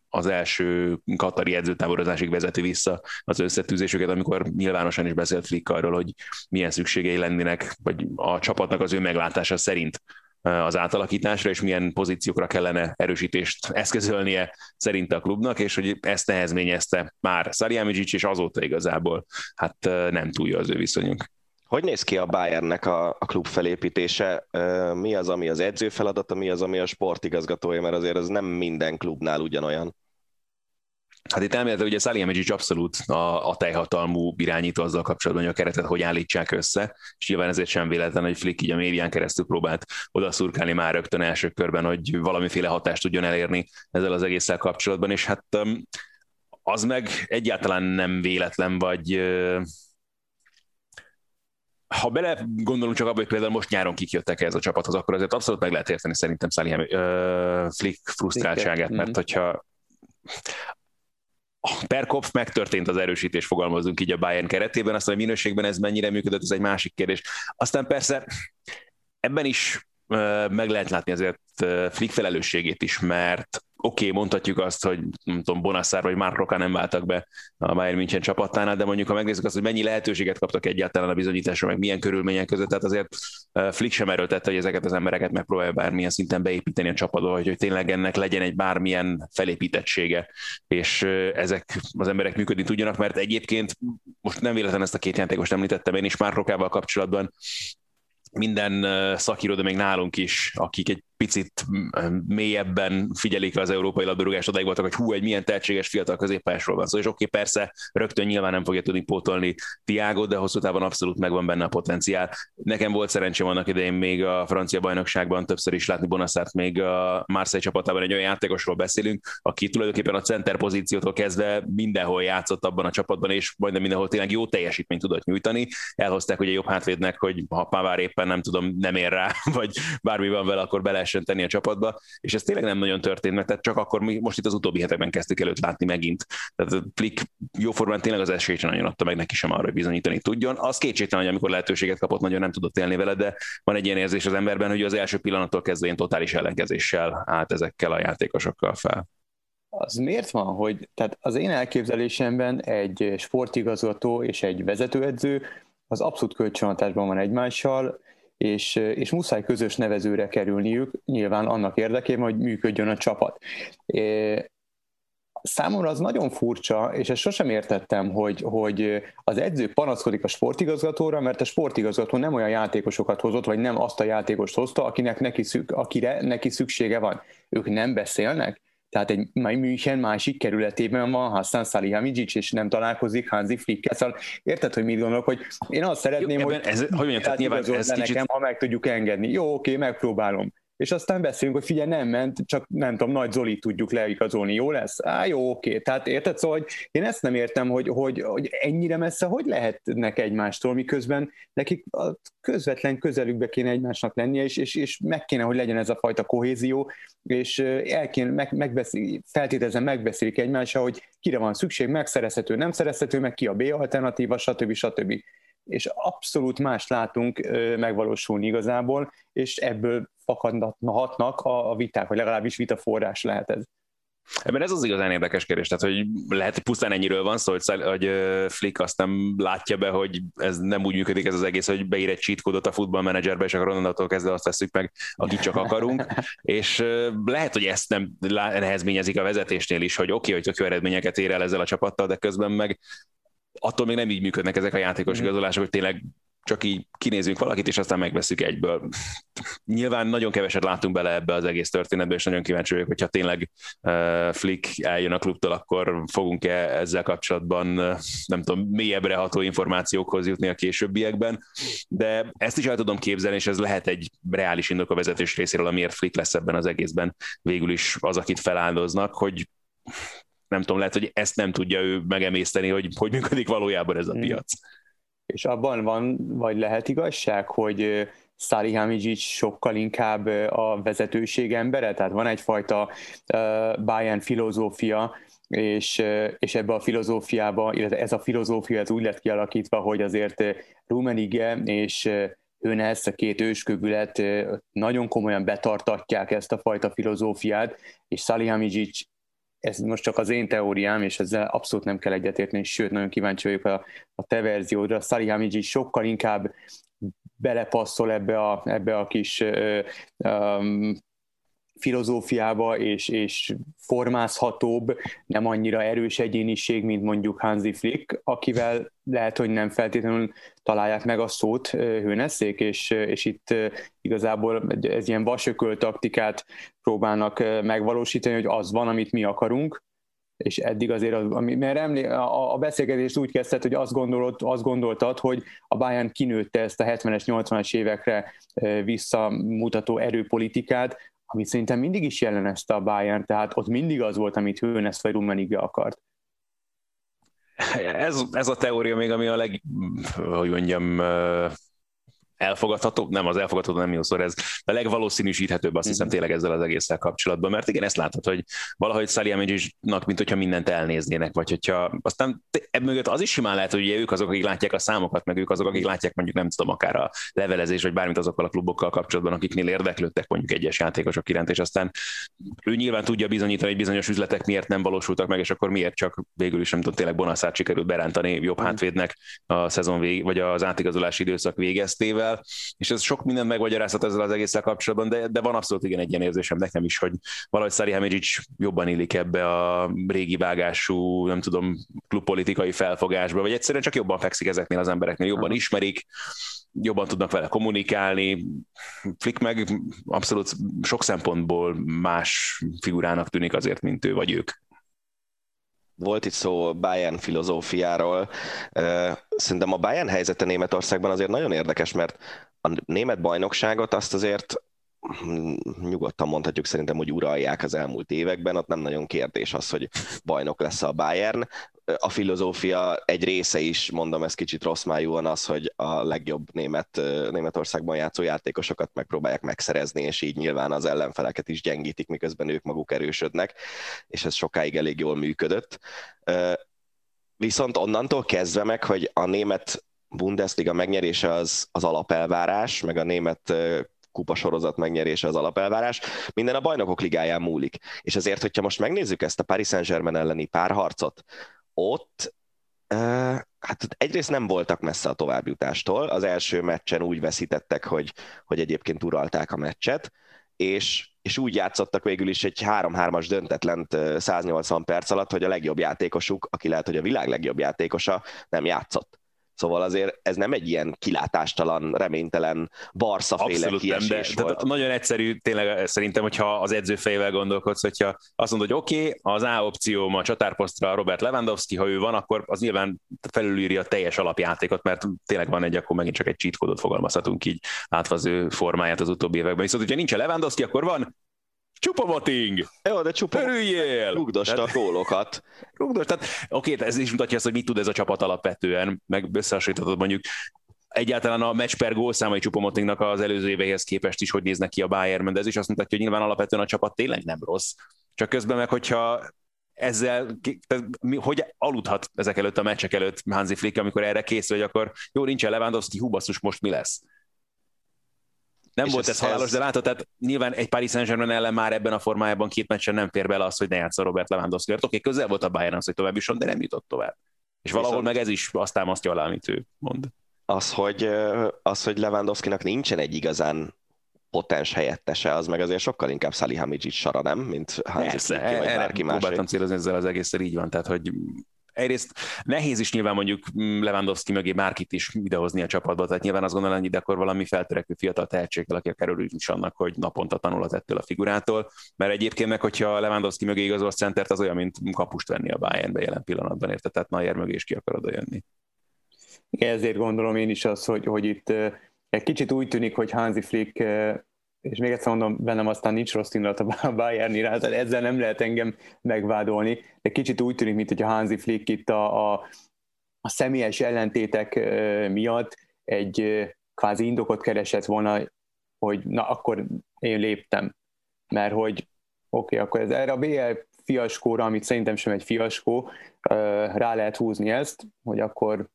az első katari edzőtáborozásig vezeti vissza az összetűzésüket, amikor nyilvánosan is beszélt Flick arról, hogy milyen szükségei lennének, vagy a csapatnak az ő meglátása szerint az átalakításra, és milyen pozíciókra kellene erősítést eszközölnie szerinte a klubnak, és hogy ezt nehezményezte már Szariámidzsics, és azóta igazából hát nem túl jó az ő viszonyunk. Hogy néz ki a Bayernnek a, a klub felépítése? Mi az, ami az edző feladata, mi az, ami a sportigazgatója, mert azért ez nem minden klubnál ugyanolyan. Hát itt elméletileg ugye Salihamidzic abszolút a, a teljhatalmú irányító azzal kapcsolatban, hogy a keretet hogy állítsák össze, és nyilván ezért sem véletlen, hogy Flick így a médián keresztül próbált oda szurkálni már rögtön első körben, hogy valamiféle hatást tudjon elérni ezzel az egésszel kapcsolatban, és hát az meg egyáltalán nem véletlen, vagy ha bele gondolunk csak abba, hogy például most nyáron kik jöttek ez a csapathoz, akkor azért abszolút meg lehet érteni szerintem Saliham, Flick frusztráltságát, mert hogyha per kopf megtörtént az erősítés, fogalmazunk így a Bayern keretében, aztán a minőségben ez mennyire működött, ez egy másik kérdés. Aztán persze ebben is meg lehet látni azért Flick felelősségét is, mert oké, okay, mondhatjuk azt, hogy nem tudom, Bonassar vagy Mark Roca nem váltak be a Bayern München csapatánál, de mondjuk ha megnézzük azt, hogy mennyi lehetőséget kaptak egyáltalán a bizonyításra, meg milyen körülmények között, tehát azért Flick sem erőltette, hogy ezeket az embereket megpróbálja bármilyen szinten beépíteni a csapatba, hogy, hogy tényleg ennek legyen egy bármilyen felépítettsége, és ezek az emberek működni tudjanak, mert egyébként most nem véletlen ezt a két játékost említettem én is Mark Rocával kapcsolatban, minden szakíró, de még nálunk is, akik egy picit mélyebben figyelik az európai labdarúgást, odaig voltak, hogy hú, egy milyen tehetséges fiatal középpályásról van szó, és oké, persze, rögtön nyilván nem fogja tudni pótolni Tiágot, de hosszú távon abszolút megvan benne a potenciál. Nekem volt szerencsém annak idején még a francia bajnokságban többször is látni Bonassart, még a Marseille csapatában egy olyan játékosról beszélünk, aki tulajdonképpen a center pozíciótól kezdve mindenhol játszott abban a csapatban, és majdnem mindenhol tényleg jó teljesítményt tudott nyújtani. Elhozták ugye jobb hátvédnek, hogy ha Pavár éppen nem tudom, nem ér rá, *laughs* vagy bármi van vele, akkor bele lehessen tenni a csapatba, és ez tényleg nem nagyon történt meg, tehát csak akkor mi most itt az utóbbi hetekben kezdtük előtt látni megint. Tehát Flick jóformán tényleg az esélyt nagyon adta meg neki sem arra, hogy bizonyítani tudjon. Az kétségtelen, hogy amikor lehetőséget kapott, nagyon nem tudott élni vele, de van egy ilyen érzés az emberben, hogy az első pillanattól kezdve ilyen totális ellenkezéssel állt ezekkel a játékosokkal fel. Az miért van, hogy tehát az én elképzelésemben egy sportigazgató és egy vezetőedző az abszolút kölcsönhatásban van egymással, és, és muszáj közös nevezőre kerülniük, nyilván annak érdekében, hogy működjön a csapat. Számomra az nagyon furcsa, és ezt sosem értettem, hogy, hogy az edző panaszkodik a sportigazgatóra, mert a sportigazgató nem olyan játékosokat hozott, vagy nem azt a játékost hozta, akinek neki szük, akire neki szüksége van. Ők nem beszélnek, tehát egy München másik kerületében van Hassan Salihamidzic, és nem találkozik Hansi Flickkel. Szóval érted, hogy mit gondolok, hogy én azt szeretném, Jó, hogy, ez, hogy mondjam, tehát nyilván ez kicsit... nekem, ha meg tudjuk engedni. Jó, oké, megpróbálom és aztán beszélünk, hogy figyelj, nem ment, csak nem tudom, nagy Zoli tudjuk leigazolni, jó lesz? Á, jó, oké. Tehát érted? Szóval, hogy én ezt nem értem, hogy, hogy, hogy ennyire messze hogy lehetnek egymástól, miközben nekik a közvetlen közelükbe kéne egymásnak lennie, és, és, és meg kéne, hogy legyen ez a fajta kohézió, és el kéne, meg, megbeszél, feltételezem megbeszélik egymással, hogy kire van szükség, megszerezhető, nem szerezhető, meg ki a B alternatíva, stb. stb és abszolút más látunk megvalósulni igazából, és ebből fakadhatnak a, viták, vagy legalábbis vitaforrás lehet ez. Ebben ez az igazán érdekes kérdés, tehát hogy lehet, hogy pusztán ennyiről van szó, hogy, hogy Flick azt nem látja be, hogy ez nem úgy működik ez az egész, hogy beír egy cheat kódot a futballmenedzserbe, és akkor onnantól kezdve azt tesszük meg, akit csak akarunk, *laughs* és lehet, hogy ezt nem nehezményezik a vezetésnél is, hogy oké, okay, hogy tök jó eredményeket ér el ezzel a csapattal, de közben meg attól még nem így működnek ezek a játékos mm. igazolások, hogy tényleg csak így kinézünk valakit, és aztán megveszünk egyből. *laughs* Nyilván nagyon keveset látunk bele ebbe az egész történetbe, és nagyon kíváncsi vagyok, hogyha tényleg uh, Flick eljön a klubtól, akkor fogunk-e ezzel kapcsolatban, uh, nem tudom, mélyebbre ható információkhoz jutni a későbbiekben, de ezt is el tudom képzelni, és ez lehet egy reális indok a vezetés részéről, amiért Flick lesz ebben az egészben végül is az, akit feláldoznak, hogy nem tudom, lehet, hogy ezt nem tudja ő megemészteni, hogy hogy működik valójában ez a hmm. piac. És abban van, vagy lehet igazság, hogy Salihamidzic sokkal inkább a vezetőség embere, tehát van egyfajta uh, Bayern filozófia, és, és ebbe a filozófiába, illetve ez a filozófia ez úgy lett kialakítva, hogy azért Rumenige és ő ezt a két őskövület nagyon komolyan betartatják ezt a fajta filozófiát, és Salihamidzic ez most csak az én teóriám, és ezzel abszolút nem kell egyetérteni, sőt, nagyon kíváncsi vagyok a, a te verziódra. Salihamidzic sokkal inkább belepasszol ebbe a, ebbe a kis um, filozófiába, és, és formázhatóbb, nem annyira erős egyéniség, mint mondjuk Hansi Flick, akivel lehet, hogy nem feltétlenül találják meg a szót hőneszék, és, és itt igazából ez ilyen vasököl taktikát próbálnak megvalósítani, hogy az van, amit mi akarunk, és eddig azért, az, ami, mert emlé, a, a beszélgetést úgy kezdett, hogy azt, gondolod, azt gondoltad, hogy a Bayern kinőtte ezt a 70-es, 80-as évekre visszamutató erőpolitikát, amit szerintem mindig is jellemezte a Bayern, tehát ott mindig az volt, amit Hőnesz vagy Rummenigge akart. Ez, ez a teória még, ami a leg, hogy mondjam, elfogadható, nem az elfogadható, nem jó szor, ez a legvalószínűsíthetőbb azt hiszem mhm. tényleg ezzel az egésszel kapcsolatban, mert igen, ezt látod, hogy valahogy Salihamidzsnak, mint hogyha mindent elnéznének, vagy hogyha aztán ebből az is simán lehet, hogy ugye ők azok, akik látják a számokat, meg ők azok, akik látják mondjuk nem tudom, akár a levelezés, vagy bármit azokkal a klubokkal kapcsolatban, akiknél érdeklődtek mondjuk egyes játékosok iránt, és aztán ő nyilván tudja bizonyítani, hogy bizonyos üzletek miért nem valósultak meg, és akkor miért csak végül is nem tudom, tényleg Bonasszát sikerült berántani jobb mhm. hátvédnek a szezon vég, vagy az átigazolási időszak végeztével, el, és ez sok minden megmagyarázhat ezzel az egésszel kapcsolatban, de, de van abszolút igen egy ilyen érzésem nekem is, hogy valahogy Salihamidzic jobban illik ebbe a régi vágású, nem tudom, klubpolitikai felfogásba, vagy egyszerűen csak jobban fekszik ezeknél az embereknél, jobban ismerik, jobban tudnak vele kommunikálni. Flick meg abszolút sok szempontból más figurának tűnik azért, mint ő vagy ők volt itt szó Bayern filozófiáról. Szerintem a Bayern helyzete Németországban azért nagyon érdekes, mert a német bajnokságot azt azért nyugodtan mondhatjuk szerintem, hogy uralják az elmúlt években, ott nem nagyon kérdés az, hogy bajnok lesz a Bayern. A filozófia egy része is, mondom ez kicsit rossz májúan az, hogy a legjobb német, Németországban játszó játékosokat megpróbálják megszerezni, és így nyilván az ellenfeleket is gyengítik, miközben ők maguk erősödnek, és ez sokáig elég jól működött. Viszont onnantól kezdve meg, hogy a német Bundesliga megnyerése az, az alapelvárás, meg a német kupa sorozat megnyerése az alapelvárás, minden a bajnokok ligáján múlik. És ezért, hogyha most megnézzük ezt a Paris Saint-Germain elleni párharcot, ott hát egyrészt nem voltak messze a továbbjutástól, az első meccsen úgy veszítettek, hogy, hogy egyébként uralták a meccset, és, és úgy játszottak végül is egy 3-3-as döntetlent 180 perc alatt, hogy a legjobb játékosuk, aki lehet, hogy a világ legjobb játékosa, nem játszott. Szóval azért ez nem egy ilyen kilátástalan, reménytelen, barszaféle kiesés nem, de, volt. nagyon egyszerű, tényleg szerintem, hogyha az edzőfejével gondolkodsz, hogyha azt mondod, hogy oké, okay, az A opció a csatárposztra Robert Lewandowski, ha ő van, akkor az nyilván felülírja a teljes alapjátékot, mert tényleg van egy, akkor megint csak egy cheat kódot fogalmazhatunk így, látva az ő formáját az utóbbi években. Viszont, hogyha nincs a Lewandowski, akkor van Csupa Moting! Jó, de csupa Örüljél! Rugdosta a gólokat. Rugdos, tehát oké, ez is mutatja azt, hogy mit tud ez a csapat alapvetően, meg összehasonlíthatod mondjuk egyáltalán a match per gól számai Csupomotingnak az előző éveihez képest is, hogy néznek ki a Bayern, de ez is azt mutatja, hogy nyilván alapvetően a csapat tényleg nem rossz. Csak közben meg, hogyha ezzel, hogy aludhat ezek előtt a meccsek előtt Hansi Flick, amikor erre készül, hogy akkor jó, nincsen Lewandowski, hú most mi lesz? Nem és volt ez, ez halálos, ez... de látod, tehát nyilván egy Paris Saint-Germain ellen már ebben a formájában két meccsen nem fér bele az, hogy ne játszol Robert Lewandowski. Oké, okay, közel volt a Bayern az, hogy tovább is de nem jutott tovább. És valahol Viszont... meg ez is azt támasztja alá, amit ő mond. Az, hogy, az, hogy Lewandowski-nak nincsen egy igazán potens helyettese, az meg azért sokkal inkább Salihamidzic sara, nem? Mint Hansi Persze, vagy bárki más. Próbáltam célozni ezzel az egésszel, így van, tehát hogy egyrészt nehéz is nyilván mondjuk Lewandowski mögé Márkit is idehozni a csapatba, tehát nyilván azt gondolom, hogy akkor valami feltörekvő fiatal tehetséggel, aki akár örül is annak, hogy naponta tanulhat ettől a figurától, mert egyébként meg, hogyha Lewandowski mögé igazolt centert, az olyan, mint kapust venni a Bayernbe jelen pillanatban, érted? Tehát Neuer mögé is ki akar oda jönni. Igen, ezért gondolom én is azt, hogy, hogy itt egy kicsit úgy tűnik, hogy Hansi Flick és még egyszer mondom, bennem aztán nincs rossz indulat a Bayern iránt, ezzel nem lehet engem megvádolni, de kicsit úgy tűnik, mint hogy a Hansi Flick itt a, a, a személyes ellentétek miatt egy kvázi indokot keresett volna, hogy na akkor én léptem, mert hogy oké, okay, akkor ez erre a BL fiaskóra, amit szerintem sem egy fiaskó, rá lehet húzni ezt, hogy akkor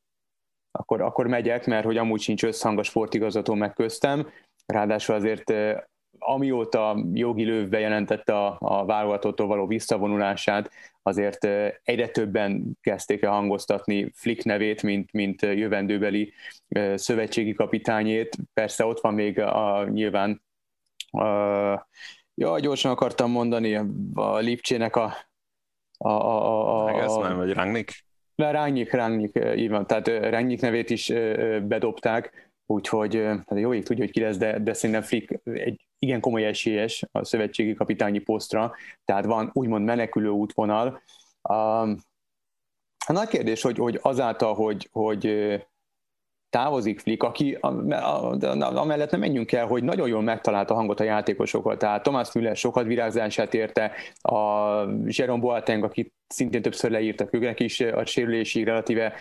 akkor, akkor megyek, mert hogy amúgy sincs összhang a sportigazgató meg köztem, ráadásul azért amióta Jogi Löw bejelentette a, a válogatottól való visszavonulását, azért egyre többen kezdték el hangoztatni Flick nevét, mint, mint jövendőbeli szövetségi kapitányét. Persze ott van még a, nyilván a, ja, gyorsan akartam mondani a Lipcsének a a, a, a, a, a vagy Rangnick? Rangnick, Rangnick, így van, tehát Rangnick nevét is bedobták, úgyhogy hát jó ég tudja, hogy ki lesz, de, de szerintem Flick egy igen komoly esélyes a szövetségi kapitányi posztra, tehát van úgymond menekülő útvonal. A nagy kérdés, hogy, hogy azáltal, hogy, hogy távozik Flick, aki amellett nem menjünk el, hogy nagyon jól megtalálta hangot a játékosokkal. Tehát Thomas Müller sokat virágzását érte, a Jerome Boateng, aki szintén többször leírtak, őknek is a sérülési relatíve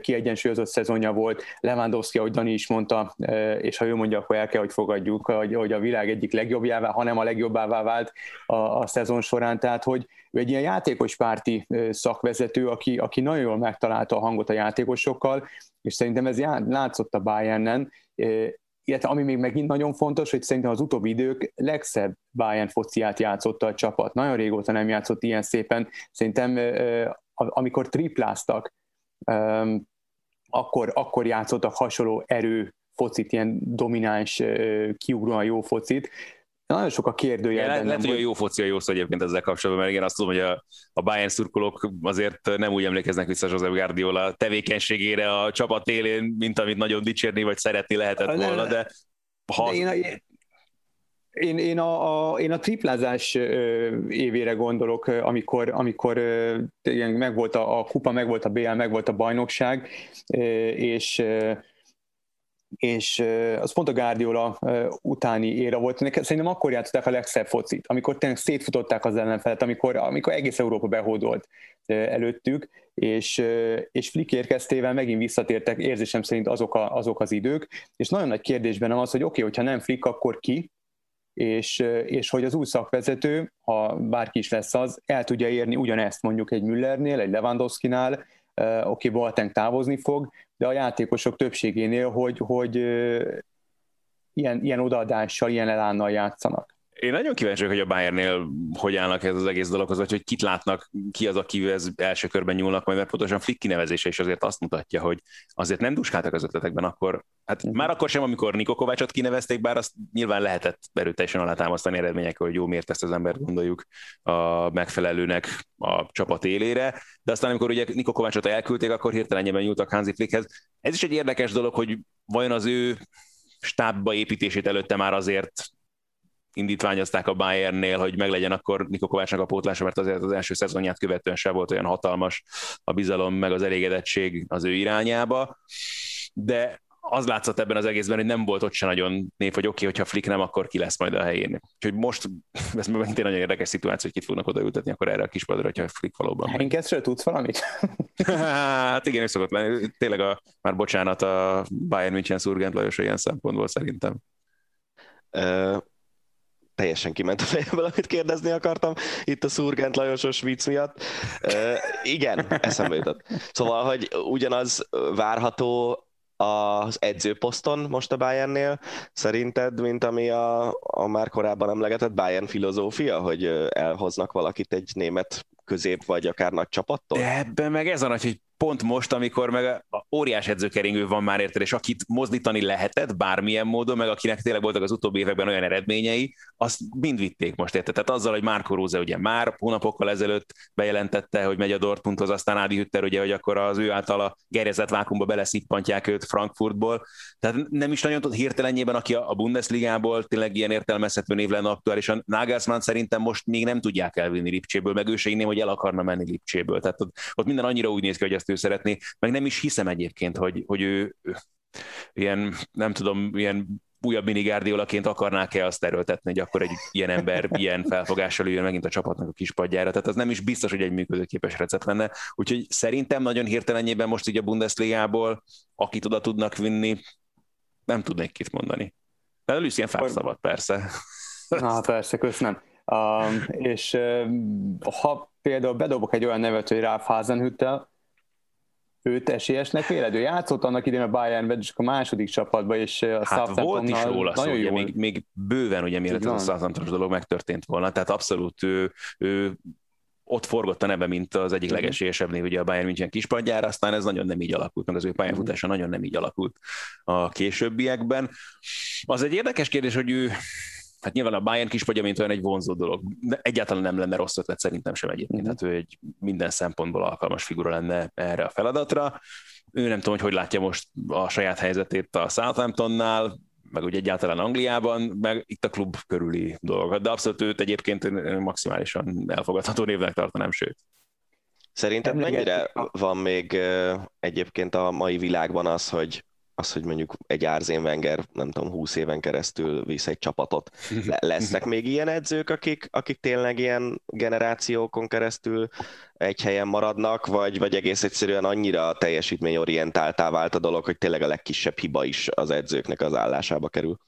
kiegyensúlyozott szezonja volt. Lewandowski, ahogy Dani is mondta, és ha ő mondja, akkor el kell, hogy fogadjuk, hogy, hogy a világ egyik legjobbjává, hanem a legjobbává vált a, a szezon során. Tehát, hogy ő egy ilyen játékos párti szakvezető, aki, aki nagyon jól megtalálta a hangot a játékosokkal, és szerintem ez látszott a Bayernen, illetve ami még megint nagyon fontos, hogy szerintem az utóbbi idők legszebb Bayern fociát játszotta a csapat. Nagyon régóta nem játszott ilyen szépen. Szerintem amikor tripláztak, akkor, akkor játszottak hasonló erő focit, ilyen domináns, kiugróan jó focit. Nagyon sok a kérdője. lehet, lehet, hogy a jó foci a jó szó egyébként ezzel kapcsolatban, mert igen, azt tudom, hogy a, a Bayern szurkolók azért nem úgy emlékeznek vissza José Guardiola tevékenységére a csapat élén, mint amit nagyon dicsérni vagy szeretni lehetett volna, de ha... De én, én, én, a, a, én a triplázás évére gondolok, amikor, amikor igen, megvolt a, a kupa, megvolt a BL, megvolt a bajnokság, és és az pont a Guardiola utáni éra volt. Szerintem akkor játszották a legszebb focit, amikor tényleg szétfutották az ellenfelet, amikor, amikor egész Európa behódolt előttük, és, és Flick érkeztével megint visszatértek érzésem szerint azok, a, azok az idők, és nagyon nagy kérdésben az, hogy oké, okay, hogyha nem Flick, akkor ki, és, és hogy az új szakvezető, ha bárki is lesz az, el tudja érni ugyanezt mondjuk egy Müllernél, egy Lewandowski-nál, oké, okay, Boateng távozni fog, de a játékosok többségénél, hogy, hogy ilyen, ilyen odaadással, ilyen elánnal játszanak. Én nagyon kíváncsi vagyok, hogy a Bayernnél hogy állnak ez az egész dologhoz, vagy hogy kit látnak, ki az, aki ez első körben nyúlnak, majd mert pontosan Flick kinevezése is azért azt mutatja, hogy azért nem duskáltak az ötletekben akkor, hát uh-huh. már akkor sem, amikor Niko Kovácsot kinevezték, bár azt nyilván lehetett erőteljesen alátámasztani eredményekkel, hogy jó, miért ezt az embert gondoljuk a megfelelőnek a csapat élére, de aztán amikor ugye Niko Kovácsot elküldték, akkor hirtelen nyúltak Hansi Flickhez. Ez is egy érdekes dolog, hogy vajon az ő stábba építését előtte már azért indítványozták a Bayernnél, hogy meglegyen akkor Niko Kovácsnak a pótlása, mert azért az első szezonját követően sem volt olyan hatalmas a bizalom, meg az elégedettség az ő irányába. De az látszott ebben az egészben, hogy nem volt ott se nagyon név, hogy oké, okay, hogyha Flick nem, akkor ki lesz majd a helyén. Úgyhogy most, *laughs* ez megint egy nagyon érdekes szituáció, hogy kit fognak odaültetni, akkor erre a kispadra, hogyha Flick valóban. Henkezről tudsz valamit? *laughs* hát igen, ő szokott lenni. Tényleg a, már bocsánat, a Bayern München szurgent Lajos ilyen szempontból szerintem teljesen kiment a fejemből, amit kérdezni akartam itt a Szurgent Lajosos vicc miatt. Uh, igen, eszembe jutott. Szóval, hogy ugyanaz várható az edzőposzton most a Bayernnél, szerinted, mint ami a, a már korábban emlegetett Bayern filozófia, hogy elhoznak valakit egy német közép, vagy akár nagy csapattól? De ebben meg ez a nagy, hogy pont most, amikor meg a óriás edzőkeringő van már érted, és akit mozdítani lehetett bármilyen módon, meg akinek tényleg voltak az utóbbi években olyan eredményei, azt mind vitték most érted. Tehát azzal, hogy Márko Róze ugye már hónapokkal ezelőtt bejelentette, hogy megy a Dortmundhoz, aztán Ádi Hütter ugye, hogy akkor az ő által a gerjezett vákumba beleszippantják őt Frankfurtból. Tehát nem is nagyon tud hirtelenjében, aki a Bundesligából tényleg ilyen értelmezhető név lenne aktuálisan. Nagelsmann szerintem most még nem tudják elvinni Lipcséből, meg ő se inném, hogy el akarna menni Lipcséből. Tehát ott, ott minden annyira úgy néz ki, hogy ezt ő szeretné, meg nem is hiszem egyébként, hogy, hogy ő, ő ilyen, nem tudom, ilyen újabb minigárdéolaként akarnák-e azt erőltetni, hogy akkor egy ilyen ember *laughs* ilyen felfogással üljön megint a csapatnak a kispadjára. Tehát az nem is biztos, hogy egy működőképes recept lenne. Úgyhogy szerintem nagyon hirtelenjében most így a Bundesligából, akit oda tudnak vinni, nem tudnék kit mondani. De Lucien Favre szabad, persze. Na, persze, köszönöm. Um, és uh, ha például bedobok egy olyan nevet, hogy Ralph Hasenhüttel, őt esélyesnek véled? Ő játszott annak idén a Bayernben, csak a második csapatban, és a hát volt is róla szó, ugye, még, még bőven, ugye, mielőtt a Southampton dolog megtörtént volna, tehát abszolút ő, ő ott forgott a neve, mint az egyik mhm. legesélyesebb név ugye a Bayern München kispadjára, aztán ez nagyon nem így alakult, meg az ő pályafutása nagyon nem így alakult a későbbiekben. Az egy érdekes kérdés, hogy ő Hát nyilván a Bayern kispadja, mint olyan egy vonzó dolog. De egyáltalán nem lenne rossz ötlet szerintem sem egyébként. Hát ő egy minden szempontból alkalmas figura lenne erre a feladatra. Ő nem tudom, hogy hogy látja most a saját helyzetét a Southamptonnál, meg úgy egyáltalán Angliában, meg itt a klub körüli dolgokat. De abszolút őt egyébként maximálisan elfogadható névnek tartanám, sőt. Szerinted mennyire van még egyébként a mai világban az, hogy az, hogy mondjuk egy Árzén Wenger, nem tudom, 20 éven keresztül visz egy csapatot. Lesznek még ilyen edzők, akik, akik tényleg ilyen generációkon keresztül egy helyen maradnak, vagy, vagy egész egyszerűen annyira teljesítményorientáltá vált a dolog, hogy tényleg a legkisebb hiba is az edzőknek az állásába kerül?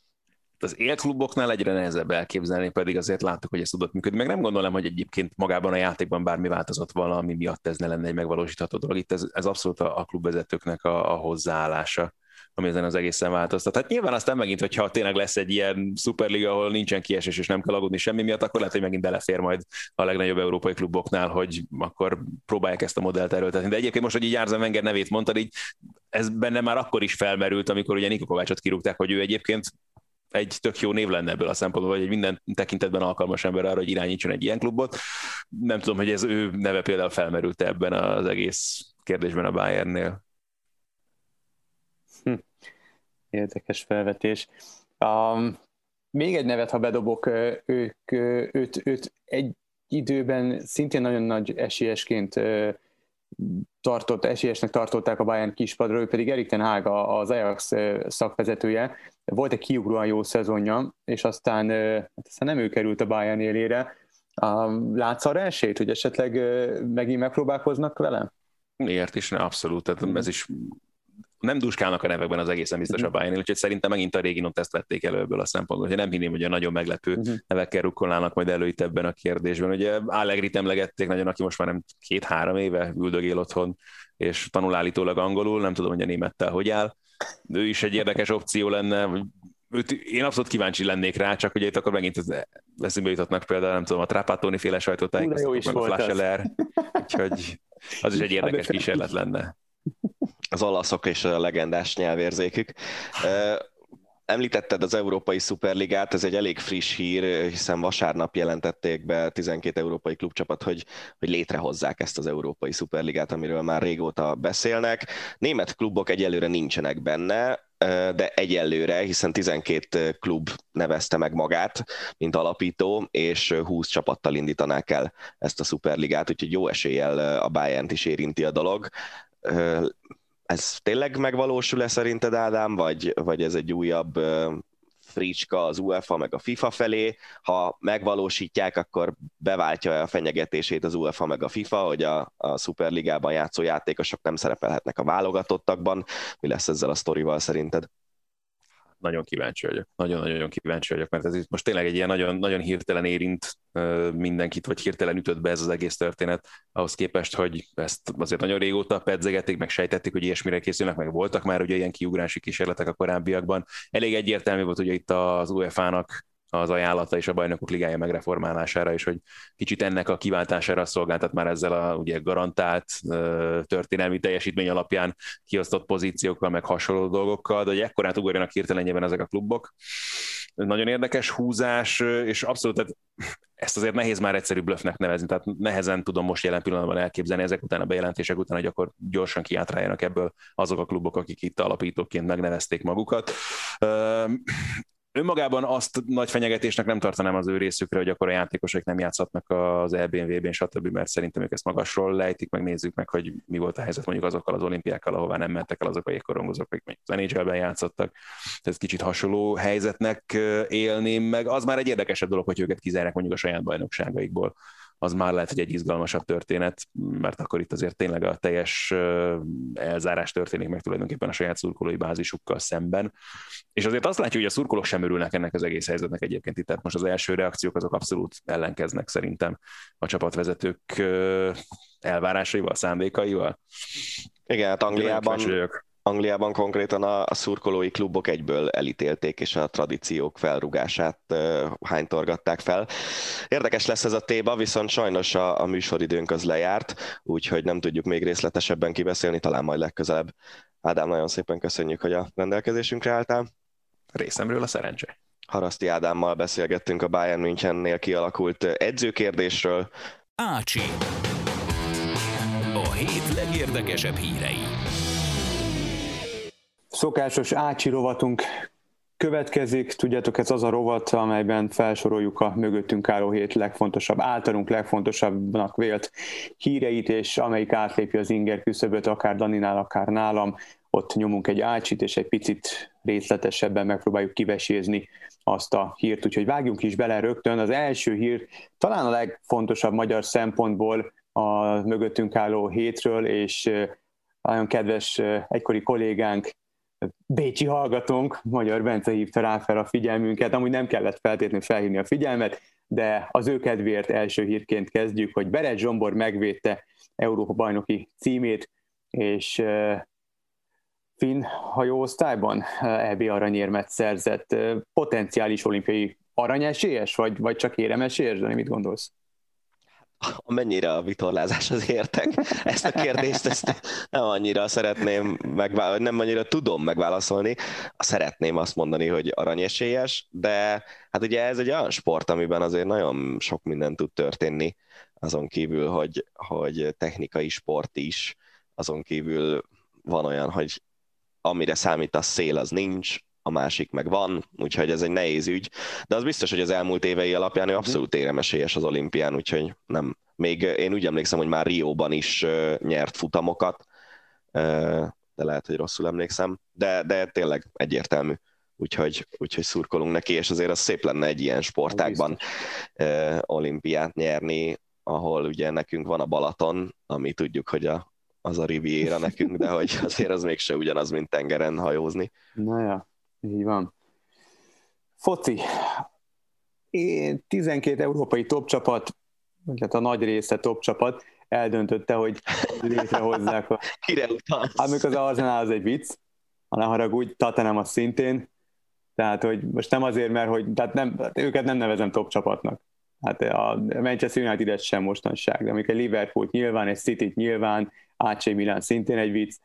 az élkluboknál egyre nehezebb elképzelni, pedig azért láttuk, hogy ez tudott működni. Meg nem gondolom, hogy egyébként magában a játékban bármi változott valami miatt ez ne lenne egy megvalósítható dolog. Itt ez, ez abszolút a, a klubvezetőknek a, a hozzáállása ami ezen az egészen változtat. Hát nyilván aztán megint, hogyha tényleg lesz egy ilyen szuperliga, ahol nincsen kiesés és nem kell aggódni semmi miatt, akkor lehet, hogy megint belefér majd a legnagyobb európai kluboknál, hogy akkor próbálják ezt a modellt erőltetni. De egyébként most, hogy így Járzan Wenger nevét mondtad, így ez benne már akkor is felmerült, amikor ugye Niko Kovácsot kirúgták, hogy ő egyébként egy tök jó név lenne ebből a szempontból, vagy egy minden tekintetben alkalmas ember arra, hogy irányítson egy ilyen klubot. Nem tudom, hogy ez ő neve például felmerült ebben az egész kérdésben a Bayernnél. Érdekes felvetés. Um, még egy nevet, ha bedobok, ők, őt, őt egy időben szintén nagyon nagy esélyesként tartott, esélyesnek tartották a Bayern kispadra, ő pedig Erik Ten Hag, az Ajax szakvezetője. Volt egy kiugróan jó szezonja, és aztán, hát aztán nem ő került a Bayern élére. Látsz arra esélyt, hogy esetleg megint megpróbálkoznak vele? Miért is? Ne, abszolút. Tehát ez is nem duskálnak a nevekben az egészen biztos a Bayern, úgyhogy szerintem megint a régi ezt vették elő ebből a szempontból, hogy nem hinném, hogy a nagyon meglepő uh-huh. nevekkel rukkolnának majd elő itt ebben a kérdésben. Ugye Allegrit emlegették nagyon, aki most már nem két-három éve üldögél otthon, és tanul állítólag angolul, nem tudom, hogy a némettel hogy áll. Ő is egy érdekes opció lenne, őt, én abszolút kíváncsi lennék rá, csak ugye itt akkor megint az eszembe jutottnak például, nem tudom, a Trápátóni féle sajtótájékoztatók, meg a Flash úgyhogy az is egy érdekes kísérlet lenne az olaszok és a legendás nyelvérzékük. Említetted az Európai Szuperligát, ez egy elég friss hír, hiszen vasárnap jelentették be 12 európai klubcsapat, hogy, hogy létrehozzák ezt az Európai Szuperligát, amiről már régóta beszélnek. Német klubok egyelőre nincsenek benne, de egyelőre, hiszen 12 klub nevezte meg magát, mint alapító, és 20 csapattal indítanák el ezt a szuperligát, úgyhogy jó eséllyel a Bayern-t is érinti a dolog ez tényleg megvalósul-e szerinted, Ádám, vagy, vagy ez egy újabb fricska az UEFA meg a FIFA felé. Ha megvalósítják, akkor beváltja a fenyegetését az UEFA meg a FIFA, hogy a, a Superligában játszó játékosok nem szerepelhetnek a válogatottakban. Mi lesz ezzel a sztorival szerinted? Nagyon kíváncsi vagyok. Nagyon-nagyon kíváncsi vagyok, mert ez itt most tényleg egy ilyen nagyon, nagyon hirtelen érint mindenkit, vagy hirtelen ütött be ez az egész történet, ahhoz képest, hogy ezt azért nagyon régóta pedzegették, meg sejtették, hogy ilyesmire készülnek, meg voltak már ugye ilyen kiugrási kísérletek a korábbiakban. Elég egyértelmű volt ugye itt az UEFA-nak az ajánlata és a bajnokok ligája megreformálására, és hogy kicsit ennek a kiváltására szolgáltat már ezzel a ugye garantált történelmi teljesítmény alapján kiosztott pozíciókkal, meg hasonló dolgokkal, de hogy ekkorát ugorjanak hirtelenjében ezek a klubok. Nagyon érdekes húzás, és abszolút tehát ezt azért nehéz már egyszerű bluffnek nevezni, tehát nehezen tudom most jelen pillanatban elképzelni ezek után a bejelentések után, hogy akkor gyorsan kiátráljanak ebből azok a klubok, akik itt alapítóként megnevezték magukat önmagában azt nagy fenyegetésnek nem tartanám az ő részükre, hogy akkor a játékosok nem játszhatnak az EBNV-ben, stb., mert szerintem ők ezt magasról lejtik, meg nézzük meg, hogy mi volt a helyzet mondjuk azokkal az olimpiákkal, ahová nem mentek el azok a jégkorongozók, akik az NHL-ben játszottak. Ez kicsit hasonló helyzetnek élném meg. Az már egy érdekesebb dolog, hogy őket kizárják mondjuk a saját bajnokságaikból az már lehet, hogy egy izgalmasabb történet, mert akkor itt azért tényleg a teljes elzárás történik meg tulajdonképpen a saját szurkolói bázisukkal szemben. És azért azt látjuk, hogy a szurkolók sem örülnek ennek az egész helyzetnek egyébként itt. Tehát most az első reakciók azok abszolút ellenkeznek szerintem a csapatvezetők elvárásaival, szándékaival. Igen, hát Angliában, Angliában konkrétan a, a szurkolói klubok egyből elítélték, és a tradíciók felrugását uh, hánytorgatták fel. Érdekes lesz ez a téma, viszont sajnos a, a műsoridőnk az lejárt, úgyhogy nem tudjuk még részletesebben kibeszélni, talán majd legközelebb. Ádám, nagyon szépen köszönjük, hogy a rendelkezésünkre álltál. Részemről a szerencse. Haraszti Ádámmal beszélgettünk a Bayern Münchennél kialakult edzőkérdésről. Ácsi. A hét legérdekesebb hírei. Szokásos Ácsi rovatunk következik. Tudjátok, ez az a rovat, amelyben felsoroljuk a mögöttünk álló hét legfontosabb, általunk legfontosabbnak vélt híreit, és amelyik átlépi az inger küszöböt, akár Daninál, akár nálam, ott nyomunk egy ácsit, és egy picit részletesebben megpróbáljuk kivesézni azt a hírt, úgyhogy vágjunk is bele rögtön. Az első hír talán a legfontosabb magyar szempontból a mögöttünk álló hétről, és nagyon kedves egykori kollégánk, Bécsi hallgatónk, Magyar Bence hívta rá fel a figyelmünket, amúgy nem kellett feltétlenül felhívni a figyelmet, de az ő kedvéért első hírként kezdjük, hogy Beret Zsombor megvédte Európa bajnoki címét, és finn hajóosztályban EB aranyérmet szerzett. Potenciális olimpiai aranyesélyes, vagy, vagy csak éremesélyes, de mit gondolsz? Mennyire a vitorlázás az értek? Ezt a kérdést ezt nem annyira szeretném megválaszolni, nem annyira tudom megválaszolni. Szeretném azt mondani, hogy aranyesélyes, de hát ugye ez egy olyan sport, amiben azért nagyon sok minden tud történni, azon kívül, hogy, hogy technikai sport is, azon kívül van olyan, hogy amire számít a szél, az nincs, a másik meg van, úgyhogy ez egy nehéz ügy, de az biztos, hogy az elmúlt évei alapján ő mhm. abszolút éremesélyes az olimpián, úgyhogy nem. Még én úgy emlékszem, hogy már Rióban is nyert futamokat, de lehet, hogy rosszul emlékszem, de, de tényleg egyértelmű. Úgyhogy, úgyhogy szurkolunk neki, és azért az szép lenne egy ilyen sportákban olimpiát nyerni, ahol ugye nekünk van a Balaton, ami tudjuk, hogy a, az a Riviera nekünk, de hogy *laughs* azért az mégse ugyanaz, mint tengeren hajózni. Na ja, így van. Foci. Én 12 európai topcsapat, vagy hát a nagy része topcsapat eldöntötte, hogy létrehozzák a... *laughs* Kire utalsz? Amikor az Arsenal az egy vicc, ha ne haragudj, Tatanem az szintén, tehát, hogy most nem azért, mert hogy, tehát nem, őket nem nevezem top csapatnak. Hát a Manchester United sem mostanság, de amikor Liverpool nyilván, egy City nyilván, AC Milan szintén egy vicc,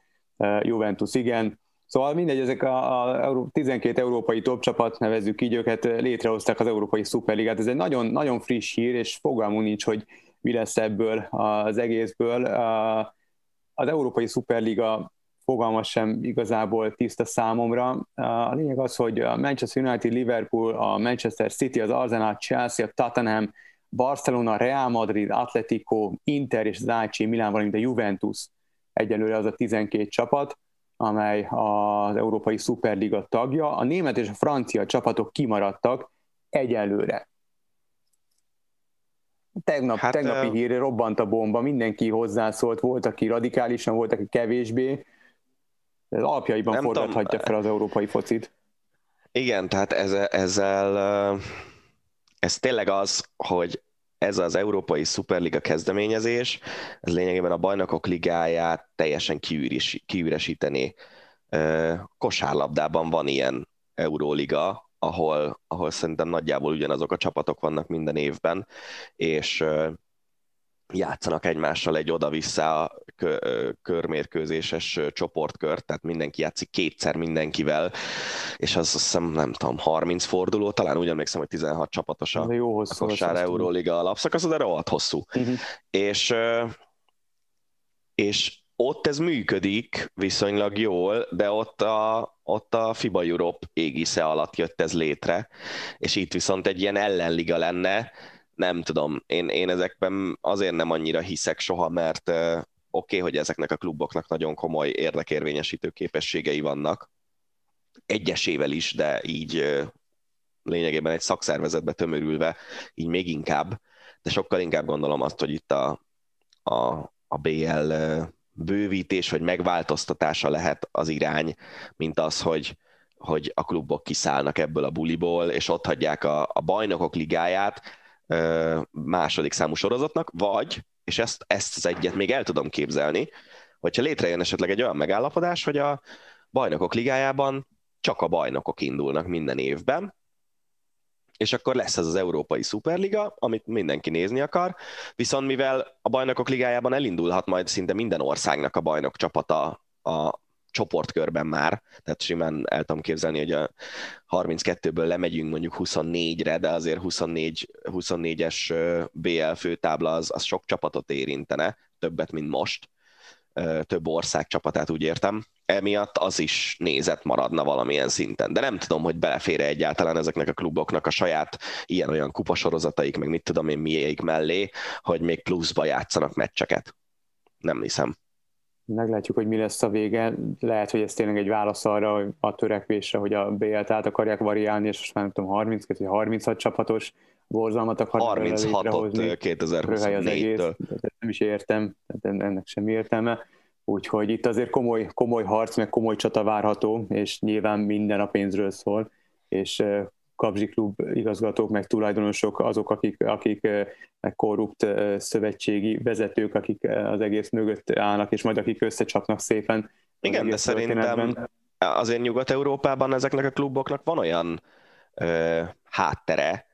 Juventus igen, Szóval mindegy, ezek a, a 12 európai top csapat, nevezzük így őket, létrehozták az Európai Szuperligát. Ez egy nagyon, nagyon friss hír, és fogalmunk nincs, hogy mi lesz ebből az egészből. Az Európai Szuperliga fogalmas sem igazából tiszta számomra. A lényeg az, hogy a Manchester United, Liverpool, a Manchester City, az Arsenal, Chelsea, a Tottenham, Barcelona, Real Madrid, Atletico, Inter és az AC Milán, valamint a Juventus egyelőre az a 12 csapat amely az Európai Szuperliga tagja. A német és a francia csapatok kimaradtak egyelőre. Tegnap, hát, tegnapi uh... hír robbant a bomba, mindenki hozzászólt, volt, aki radikálisan, volt, aki kevésbé. Ez alapjaiban forgathatja fel az európai focit. Igen, tehát ezzel, ezzel ez tényleg az, hogy ez az Európai Szuperliga kezdeményezés, ez lényegében a bajnokok ligáját teljesen kiüres, kiüresíteni. Kosárlabdában van ilyen Euróliga, ahol, ahol szerintem nagyjából ugyanazok a csapatok vannak minden évben, és játszanak egymással egy oda-vissza körmérkőzéses csoportkört, tehát mindenki játszik kétszer mindenkivel, és az azt hiszem, nem tudom, 30 forduló, talán úgy emlékszem, hogy 16 csapatos a, jó hosszú, a Kosár Euróliga alapszakasz, de rohadt hosszú. Uh-huh. És, és ott ez működik viszonylag jól, de ott a, ott a FIBA Europe égisze alatt jött ez létre, és itt viszont egy ilyen ellenliga lenne, nem tudom, én, én ezekben azért nem annyira hiszek soha, mert oké, okay, hogy ezeknek a kluboknak nagyon komoly érdekérvényesítő képességei vannak, egyesével is, de így lényegében egy szakszervezetbe tömörülve, így még inkább, de sokkal inkább gondolom azt, hogy itt a, a, a BL bővítés vagy megváltoztatása lehet az irány, mint az, hogy, hogy a klubok kiszállnak ebből a buliból, és ott hagyják a, a bajnokok ligáját második számú sorozatnak, vagy, és ezt, ezt az egyet még el tudom képzelni, hogyha létrejön esetleg egy olyan megállapodás, hogy a bajnokok ligájában csak a bajnokok indulnak minden évben, és akkor lesz ez az Európai Szuperliga, amit mindenki nézni akar, viszont mivel a bajnokok ligájában elindulhat majd szinte minden országnak a bajnok csapata a csoportkörben már, tehát simán el tudom képzelni, hogy a 32-ből lemegyünk mondjuk 24-re, de azért 24, 24-es BL főtábla az, az sok csapatot érintene, többet, mint most, több ország csapatát úgy értem, emiatt az is nézet maradna valamilyen szinten. De nem tudom, hogy belefér egyáltalán ezeknek a kluboknak a saját ilyen-olyan kupasorozataik, meg mit tudom én miéig mellé, hogy még pluszba játszanak meccseket. Nem hiszem. Meglátjuk, hogy mi lesz a vége. Lehet, hogy ez tényleg egy válasz arra a törekvésre, hogy a BL-t át akarják variálni, és most már nem tudom, 30 vagy 36 csapatos borzalmat akarnak 36-ot 2024-től. Nem is értem, ennek sem értelme. Úgyhogy itt azért komoly, komoly harc, meg komoly csata várható, és nyilván minden a pénzről szól, és Kabzsi klub igazgatók, meg tulajdonosok azok, akik, akik meg korrupt szövetségi vezetők, akik az egész mögött állnak, és majd akik összecsapnak szépen. Igen, de szerintem azért Nyugat-Európában ezeknek a kluboknak van olyan ö, háttere,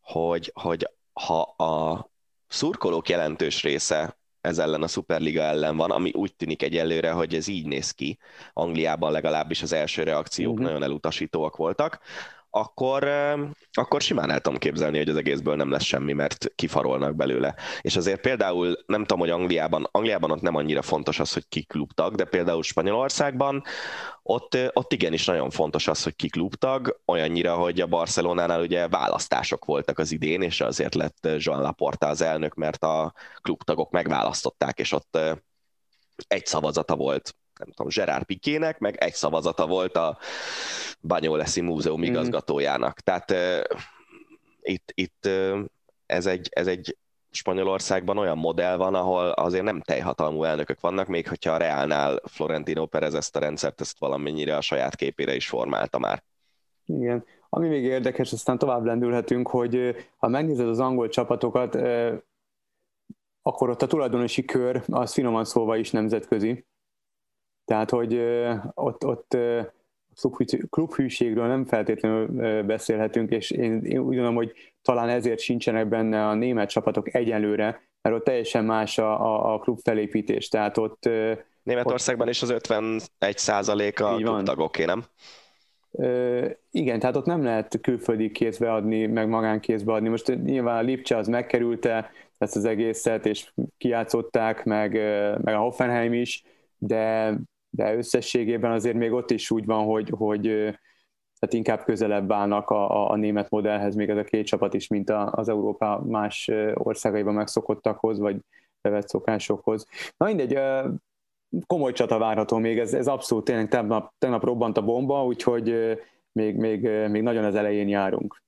hogy, hogy ha a szurkolók jelentős része ez ellen a Superliga ellen van, ami úgy tűnik egyelőre, hogy ez így néz ki. Angliában legalábbis az első reakciók uh-huh. nagyon elutasítóak voltak akkor, akkor simán el tudom képzelni, hogy az egészből nem lesz semmi, mert kifarolnak belőle. És azért például, nem tudom, hogy Angliában, Angliában ott nem annyira fontos az, hogy ki klubtag, de például Spanyolországban ott, ott igenis nagyon fontos az, hogy ki klubtag, olyannyira, hogy a Barcelonánál ugye választások voltak az idén, és azért lett Joan Laporta az elnök, mert a klubtagok megválasztották, és ott egy szavazata volt nem tudom, Gerard Pikének, meg egy szavazata volt a Banyoleszi Múzeum mhm. igazgatójának. Tehát uh, itt, itt uh, ez, egy, ez egy Spanyolországban olyan modell van, ahol azért nem teljhatalmú elnökök vannak, még hogyha a Realnál Florentino Perez ezt a rendszert ezt valamennyire a saját képére is formálta már. Igen. Ami még érdekes, aztán tovább lendülhetünk, hogy ha megnézed az angol csapatokat, akkor ott a tulajdonosi kör az finoman szólva is nemzetközi. Tehát, hogy ott, ott klubhűségről nem feltétlenül beszélhetünk, és én, én úgy gondolom, hogy talán ezért sincsenek benne a német csapatok egyenlőre, mert ott teljesen más a, a, a klub felépítés. Tehát ott... Németországban ott, is az 51 százalék a klubtagoké, nem? igen, tehát ott nem lehet külföldi kézbe adni, meg magánkézbe adni. Most nyilván a Lipcse az megkerülte ezt az egészet, és kiátszották, meg, meg a Hoffenheim is, de de összességében azért még ott is úgy van, hogy, hogy tehát inkább közelebb állnak a, a, a német modellhez még ez a két csapat is, mint a, az Európa más országaiban megszokottakhoz, vagy bevett szokásokhoz. Na mindegy, komoly csata várható még, ez, ez abszolút tényleg tegnap, tegnap robbant a bomba, úgyhogy még, még, még nagyon az elején járunk.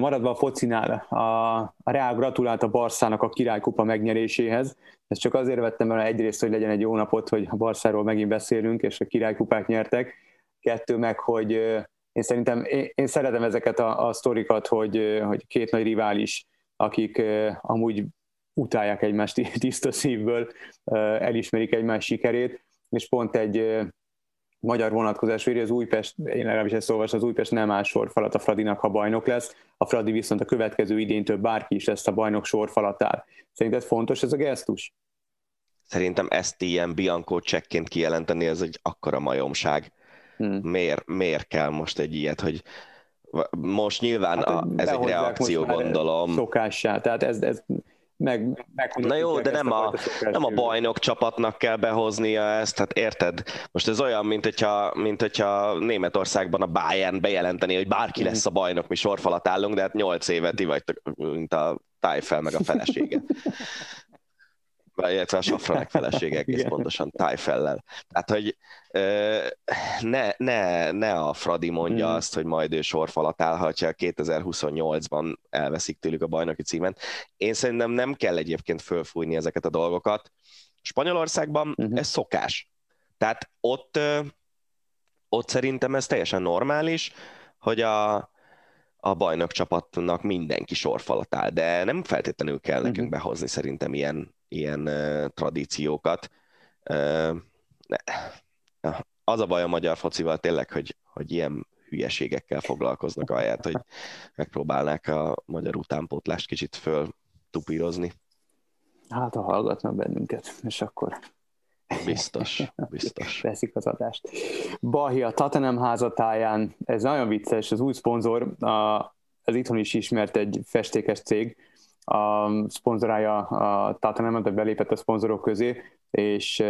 De maradva a focinál, a, a Real gratulált a Barszának a királykupa megnyeréséhez. Ezt csak azért vettem el egyrészt, hogy legyen egy jó napot, hogy a Barszáról megint beszélünk, és a királykupát nyertek. Kettő meg, hogy én szerintem, én, én szeretem ezeket a, a sztorikat, hogy, hogy két nagy rivális, akik amúgy utálják egymást *laughs* tiszta szívből, elismerik egymás sikerét, és pont egy magyar vonatkozás hogy az Újpest, én legalábbis ezt olvas, az Újpest nem áll sorfalat a Fradinak, ha bajnok lesz, a Fradi viszont a következő idéntől bárki is lesz a bajnok sorfalatál. Szerinted fontos ez a gesztus? Szerintem ezt ilyen Bianco csekként kijelenteni, ez egy akkora majomság. Hmm. Miért, miért kell most egy ilyet, hogy most nyilván hát, a, ez egy reakció, gondolom. Szokássá, tehát ez, ez meg, meg Na jó, de nem a, a nem a bajnok csapatnak kell behoznia ezt, tehát érted? Most ez olyan, mint hogyha, mint hogyha Németországban a Bayern bejelenteni, hogy bárki lesz a bajnok, mi sorfalat állunk, de hát nyolc évet ti vagytok, mint a tájfel meg a felesége. Illetve a Safranek felesége egész pontosan tájfellel. Tehát, hogy ne, ne, ne a Fradi mondja hmm. azt, hogy majd ő sorfalat állhatja 2028-ban elveszik tőlük a bajnoki címet. Én szerintem nem kell egyébként fölfújni ezeket a dolgokat. Spanyolországban hmm. ez szokás. Tehát ott, ott szerintem ez teljesen normális, hogy a, a bajnok csapatnak mindenki sorfalat áll, de nem feltétlenül kell nekünk uh-huh. behozni szerintem ilyen, ilyen uh, tradíciókat. Uh, az a baj a magyar focival tényleg, hogy, hogy ilyen hülyeségekkel foglalkoznak ahelyett, hogy megpróbálnák a magyar utánpótlást kicsit föl tupírozni. Hát, ha hallgatnak bennünket, és akkor Biztos, biztos. *laughs* Veszik az adást. Bahi a Tatanem házatáján, ez nagyon vicces, az új szponzor, a, ez itthon is ismert egy festékes cég, a szponzorálja a Tatanem, de belépett a szponzorok közé, és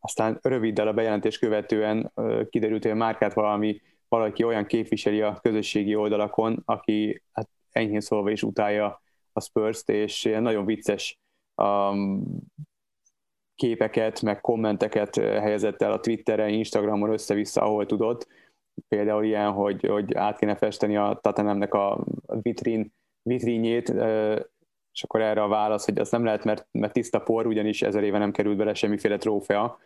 aztán röviddel a bejelentés követően kiderült, hogy a márkát valami, valaki olyan képviseli a közösségi oldalakon, aki hát enyhén szólva is utálja a Spurs-t, és nagyon vicces um, képeket, meg kommenteket helyezett el a Twitteren, Instagramon össze-vissza, ahol tudott. Például ilyen, hogy, hogy át kéne festeni a Tatanemnek a vitrin, vitrínjét, és akkor erre a válasz, hogy az nem lehet, mert, mert tiszta por, ugyanis ezer éve nem került bele semmiféle trófea.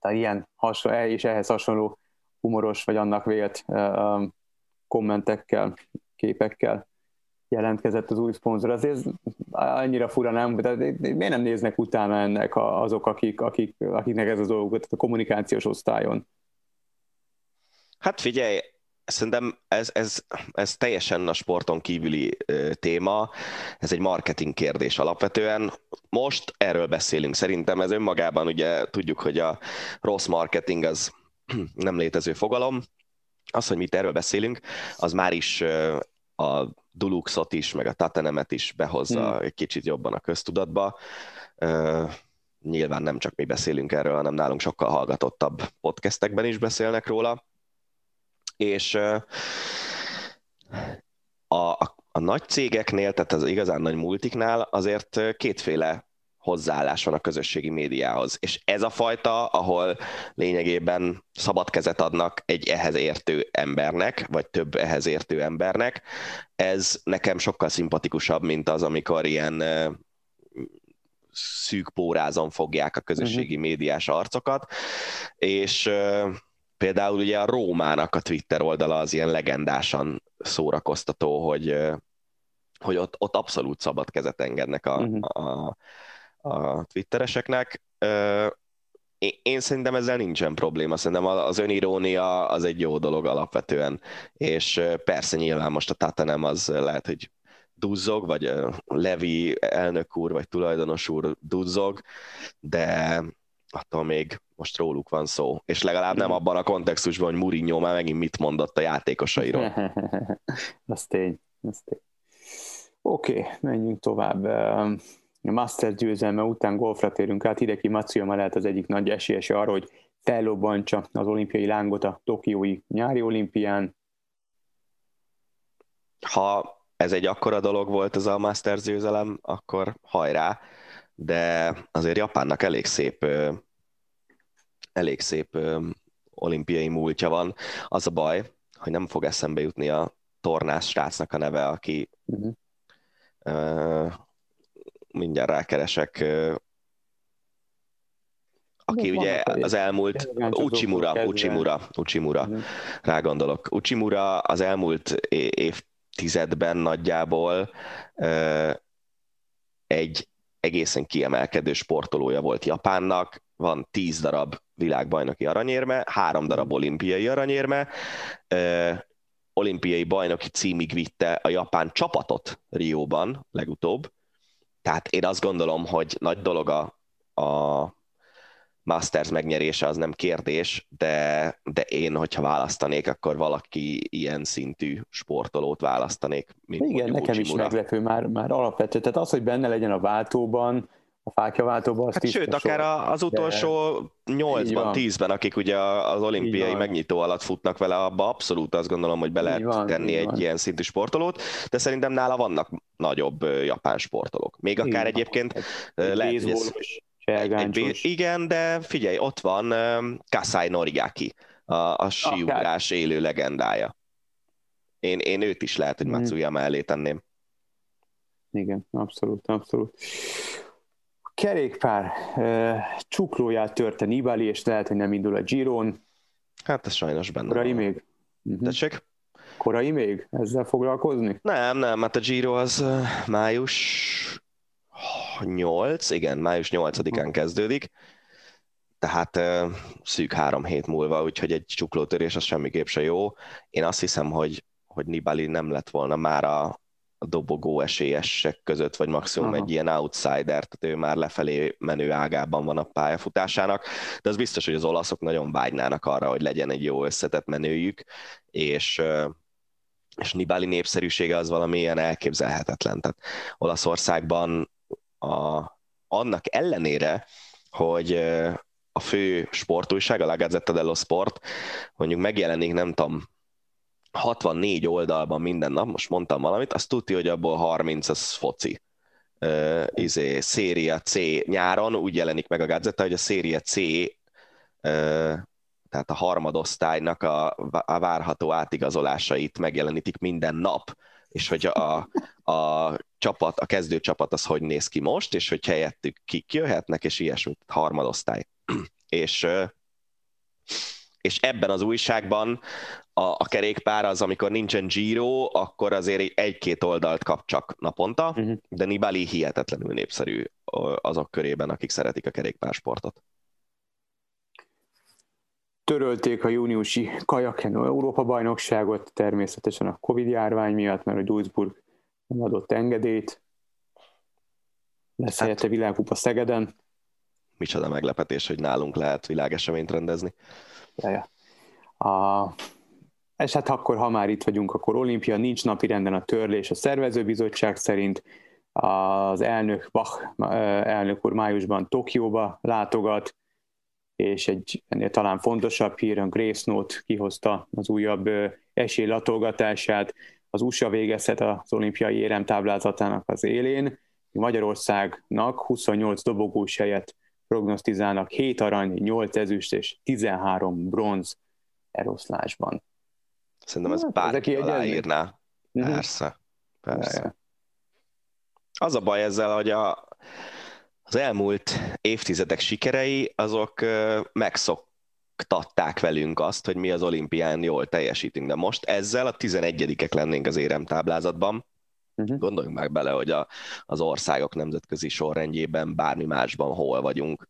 Tehát ilyen hasonló, és ehhez hasonló humoros, vagy annak vélt kommentekkel, képekkel jelentkezett az új szponzor. Azért annyira fura nem, de miért nem néznek utána ennek azok, akik, akik, akiknek ez az dolguk, a kommunikációs osztályon? Hát figyelj, szerintem ez, ez, ez teljesen a sporton kívüli téma, ez egy marketing kérdés alapvetően. Most erről beszélünk, szerintem ez önmagában ugye tudjuk, hogy a rossz marketing az *clears throat* nem létező fogalom, az, hogy mit erről beszélünk, az már is a Duluxot is, meg a Tatenemet is behozza hmm. egy kicsit jobban a köztudatba. Nyilván nem csak mi beszélünk erről, hanem nálunk sokkal hallgatottabb podcastekben is beszélnek róla. És a, a, nagy cégeknél, tehát az igazán nagy multiknál azért kétféle hozzáállás van a közösségi médiához. És ez a fajta, ahol lényegében szabad kezet adnak egy ehhez értő embernek, vagy több ehhez értő embernek, ez nekem sokkal szimpatikusabb, mint az, amikor ilyen szűk pórázon fogják a közösségi uh-huh. médiás arcokat, és például ugye a Rómának a Twitter oldala az ilyen legendásan szórakoztató, hogy, hogy ott, ott abszolút szabad kezet engednek a, uh-huh. a, a twittereseknek. Én szerintem ezzel nincsen probléma, szerintem az önirónia az egy jó dolog alapvetően, és persze nyilván most a Tatanem az lehet, hogy duzzog, vagy Levi elnök úr, vagy tulajdonos úr duzzog, de attól még most róluk van szó, és legalább nem abban a kontextusban, hogy Mourinho már megint mit mondott a játékosairól. *laughs* az tény, az tény. Oké, okay, menjünk tovább. A Masters győzelme után golfra térünk át, Hideki Matsuyama lehet az egyik nagy esélyese arra, hogy fellobbantsa az olimpiai lángot a Tokiói nyári olimpián. Ha ez egy akkora dolog volt ez a Masters győzelem, akkor hajrá, de azért Japánnak elég szép elég szép olimpiai múltja van. Az a baj, hogy nem fog eszembe jutni a tornász srácnak a neve, aki uh-huh mindjárt rákeresek, aki De ugye az elmúlt, Uchimura, Uchimura, Uchimura, uh-huh. rá gondolok. Uchimura az elmúlt évtizedben nagyjából egy egészen kiemelkedő sportolója volt Japánnak, van tíz darab világbajnoki aranyérme, három darab olimpiai aranyérme, olimpiai bajnoki címig vitte a japán csapatot Rióban legutóbb, tehát én azt gondolom, hogy nagy dolog a, a Masters megnyerése, az nem kérdés, de, de én, hogyha választanék, akkor valaki ilyen szintű sportolót választanék. Mint Igen, nekem is meglepő már, már alapvető. Tehát az, hogy benne legyen a váltóban, a fákjaváltóban, hát Sőt, akár az utolsó nyolcban, tízben, akik ugye az olimpiai megnyitó alatt futnak vele, abba abszolút azt gondolom, hogy be lehet van, tenni egy van. ilyen szintű sportolót, de szerintem nála vannak nagyobb japán sportolók. Még akár Igen. egyébként lehet, hogy ez... egy, egy, igen, de figyelj, ott van Kasai Noriaki, a, a síugrás élő legendája. Én, én őt is lehet, hogy Matsuyama elé tenném. Igen, abszolút, abszolút. Kerékpár csuklóját törte Nibali, és lehet, hogy nem indul a Giron. Hát ez sajnos benne Korai van. még? Uh-huh. Tessék? Korai még ezzel foglalkozni? Nem, nem, hát a Giro az május 8, igen, május 8-án kezdődik, tehát szűk három hét múlva, úgyhogy egy csuklótörés az semmiképp se jó. Én azt hiszem, hogy, hogy Nibali nem lett volna már a, a dobogó esélyesek között, vagy maximum Aha. egy ilyen outsider, tehát ő már lefelé menő ágában van a pályafutásának, de az biztos, hogy az olaszok nagyon vágynának arra, hogy legyen egy jó összetett menőjük, és és Nibali népszerűsége az valami ilyen elképzelhetetlen. Tehát Olaszországban a, annak ellenére, hogy a fő sportújság, a La Gazzetta dello Sport, mondjuk megjelenik, nem tudom, 64 oldalban minden nap, most mondtam valamit, azt tudja, hogy abból 30 az foci. Uh, izé, széria C nyáron úgy jelenik meg a Gazetta, hogy a széria C uh, tehát a harmadosztálynak a, a várható átigazolásait megjelenítik minden nap, és hogy a, a csapat, a kezdő csapat az hogy néz ki most, és hogy helyettük kik jöhetnek, és ilyesmit, harmadosztály. *clears throat* és, és ebben az újságban a, a kerékpár az, amikor nincsen Giro, akkor azért egy-két oldalt kap csak naponta, uh-huh. de Nibali hihetetlenül népszerű azok körében, akik szeretik a kerékpársportot. Törölték a júniusi kajakenó Európa-bajnokságot, természetesen a Covid járvány miatt, mert a Duisburg nem adott engedélyt. Lesz hát, helyette világkupa Szegeden. Micsoda meglepetés, hogy nálunk lehet világeseményt rendezni. Ja, ja. A, és hát akkor, ha már itt vagyunk, akkor olimpia nincs napi renden a törlés a szervezőbizottság szerint. Az elnök, Bach elnök úr májusban Tokióba látogat, és egy ennél talán fontosabb hír, a Grace Note kihozta az újabb esélylatolgatását, az USA végezhet az olimpiai érem táblázatának az élén, Magyarországnak 28 dobogós helyet prognosztizálnak 7 arany, 8 ezüst és 13 bronz eroszlásban. Szerintem ez hát, bárki aláírná. Mhm. Persze, persze. Az a baj ezzel, hogy a, az elmúlt évtizedek sikerei, azok megszoktatták velünk azt, hogy mi az olimpián jól teljesítünk, de most ezzel a 11 lennénk az éremtáblázatban, Uh-huh. Gondoljunk meg bele, hogy a, az országok nemzetközi sorrendjében bármi másban hol vagyunk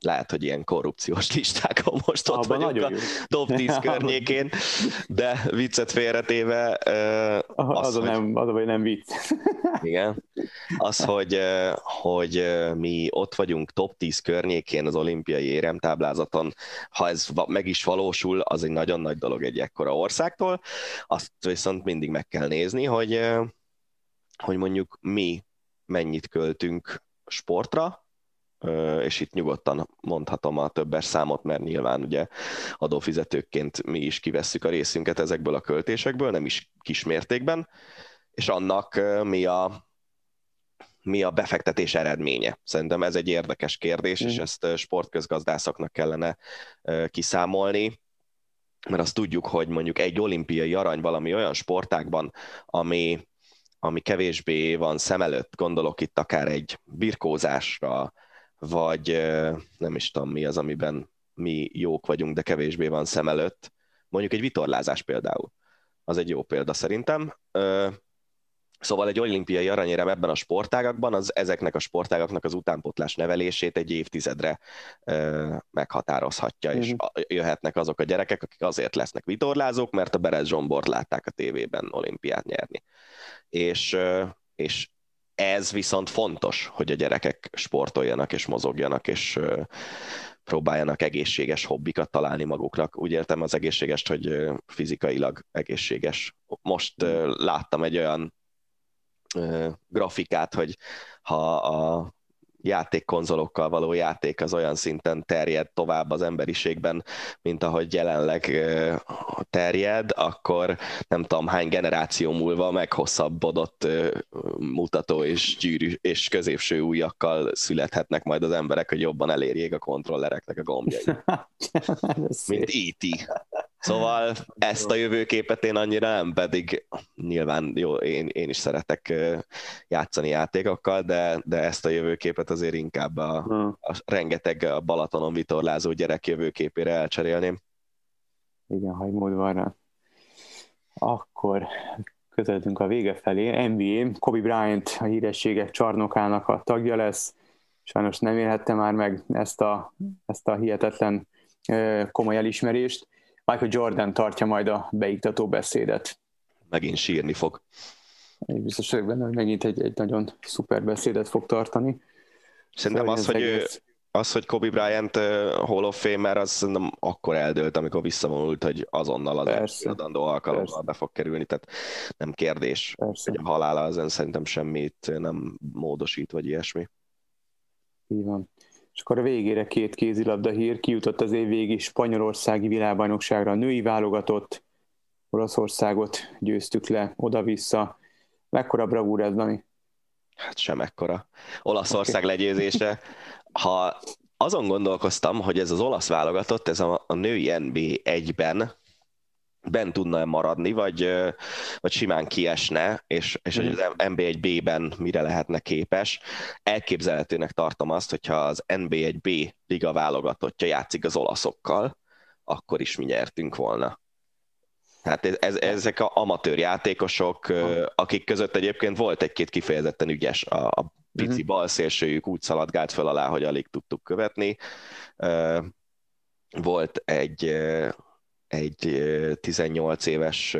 lehet, hogy ilyen korrupciós *laughs* listákon most ott Abba vagyunk a top 10 *laughs* környékén, de viccet félretéve... Uh, az, az, hogy, nem, az hogy nem vicc. *laughs* Igen. Az, hogy, hogy mi ott vagyunk top 10 környékén az olimpiai éremtáblázaton, ha ez meg is valósul, az egy nagyon nagy dolog egy ekkora országtól. Azt viszont mindig meg kell nézni, hogy, hogy mondjuk mi mennyit költünk sportra, és itt nyugodtan mondhatom a többes számot, mert nyilván ugye adófizetőkként mi is kivesszük a részünket ezekből a költésekből, nem is kismértékben, és annak mi a, mi a befektetés eredménye. Szerintem ez egy érdekes kérdés, mm. és ezt sportközgazdászoknak kellene kiszámolni, mert azt tudjuk, hogy mondjuk egy olimpiai arany valami olyan sportákban, ami, ami kevésbé van szem előtt, gondolok itt akár egy birkózásra, vagy nem is tudom mi az, amiben mi jók vagyunk, de kevésbé van szem előtt. Mondjuk egy vitorlázás például. Az egy jó példa szerintem. Szóval egy olimpiai aranyérem ebben a sportágakban, az ezeknek a sportágaknak az utánpotlás nevelését egy évtizedre ö, meghatározhatja, uh-huh. és mhm. jöhetnek azok a gyerekek, akik azért lesznek vitorlázók, mert a Berez Zsombort látták a tévében olimpiát nyerni. És, ö, és ez viszont fontos, hogy a gyerekek sportoljanak és mozogjanak, és próbáljanak egészséges hobbikat találni maguknak. Úgy értem az egészségest, hogy fizikailag egészséges. Most láttam egy olyan grafikát, hogy ha a játékkonzolokkal való játék az olyan szinten terjed tovább az emberiségben, mint ahogy jelenleg terjed, akkor nem tudom hány generáció múlva meghosszabbodott mutató és gyűrű és középső ujjakkal születhetnek majd az emberek, hogy jobban elérjék a kontrollereknek a gombjait. *laughs* mint E.T. Szóval *laughs* ezt a jövőképet én annyira nem, pedig nyilván jó, én, én is szeretek játszani játékokkal, de, de ezt a jövőképet azért inkább a, a rengeteg a Balatonon vitorlázó gyerek jövőképére elcserélném. Igen, ha mód van rá. Akkor közeledünk a vége felé. NBA, Kobe Bryant a hírességek csarnokának a tagja lesz. Sajnos nem élhette már meg ezt a, ezt a hihetetlen komoly elismerést Michael Jordan tartja majd a beiktató beszédet. Megint sírni fog. Én biztos vagyok benne, hogy megint egy, egy nagyon szuper beszédet fog tartani. Szerintem szóval az, hogy egész... az, hogy Kobe Bryant uh, Hall of Famer, az szerintem akkor eldőlt, amikor visszavonult, hogy azonnal az adandó alkalommal Persze. be fog kerülni, tehát nem kérdés, Persze. hogy a halála ezen szerintem semmit nem módosít, vagy ilyesmi. Így van és akkor a végére két kézilabda hír kijutott az évvégi spanyolországi világbajnokságra a női válogatott, Olaszországot győztük le oda-vissza. Mekkora bravúr ez, Dani? Hát sem ekkora. Olaszország okay. legyőzése. Ha azon gondolkoztam, hogy ez az olasz válogatott, ez a, a női NB egyben, bent tudna maradni, vagy, vagy simán kiesne, és, és hogy mhm. az NB1B-ben mire lehetne képes. Elképzelhetőnek tartom azt, hogyha az NB1B liga válogatottja játszik az olaszokkal, akkor is mi nyertünk volna. Hát ez, ez, ezek a amatőr játékosok, akik között egyébként volt egy-két kifejezetten ügyes, a, a pici mhm. uh-huh. bal szélsőjük úgy szaladgált föl alá, hogy alig tudtuk követni. Volt egy egy 18 éves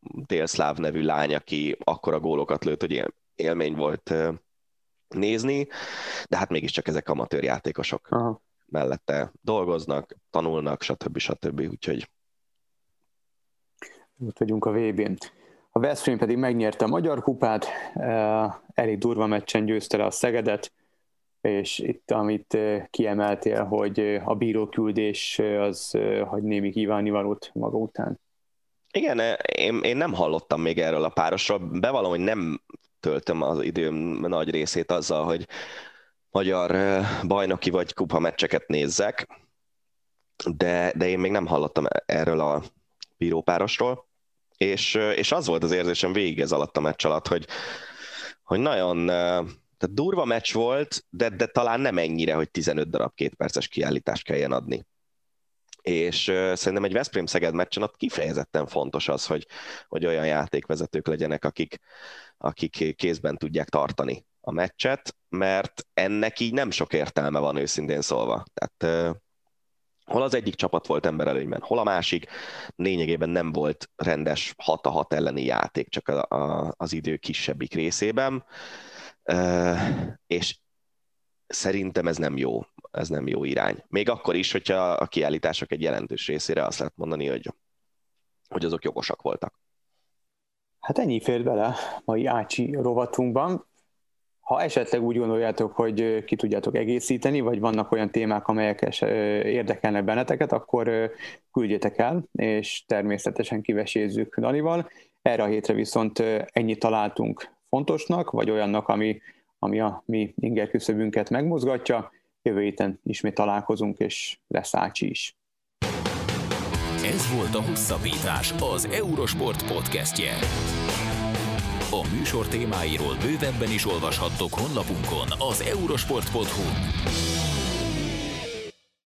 délszláv nevű lány, aki akkora gólokat lőtt, hogy élmény volt nézni, de hát mégiscsak ezek amatőr játékosok Aha. mellette dolgoznak, tanulnak, stb. stb. Úgyhogy ott vagyunk a VB-n. A Veszprém pedig megnyerte a Magyar Kupát, elég durva meccsen győzte le a Szegedet, és itt amit kiemeltél, hogy a bíróküldés az hagy némi kívánivalót maga után. Igen, én, én nem hallottam még erről a párosról. Bevallom, hogy nem töltöm az időm nagy részét azzal, hogy magyar bajnoki vagy kupa meccseket nézzek, de, de én még nem hallottam erről a bírópárosról, és, és az volt az érzésem végig ez alatt a meccs alatt, hogy, hogy nagyon tehát durva meccs volt, de, de talán nem ennyire, hogy 15 darab kétperces kiállítást kelljen adni. És uh, szerintem egy Veszprém-Szeged meccsen ott kifejezetten fontos az, hogy, hogy olyan játékvezetők legyenek, akik, akik kézben tudják tartani a meccset, mert ennek így nem sok értelme van őszintén szólva. Tehát uh, hol az egyik csapat volt emberelőnyben, hol a másik, lényegében nem volt rendes 6 a 6 elleni játék, csak a, a, az idő kisebbik részében és szerintem ez nem jó, ez nem jó irány. Még akkor is, hogyha a kiállítások egy jelentős részére azt lehet mondani, hogy, hogy azok jogosak voltak. Hát ennyi fér bele mai Ácsi rovatunkban. Ha esetleg úgy gondoljátok, hogy ki tudjátok egészíteni, vagy vannak olyan témák, amelyek érdekelnek benneteket, akkor küldjétek el, és természetesen kivesézzük Danival. Erre a hétre viszont ennyit találtunk fontosnak, vagy olyannak, ami, ami a mi inger küszöbünket megmozgatja. Jövő héten ismét találkozunk, és lesz Ácsi is. Ez volt a Hosszabbítás, az Eurosport podcastje. A műsor témáiról bővebben is olvashattok honlapunkon az eurosport.hu.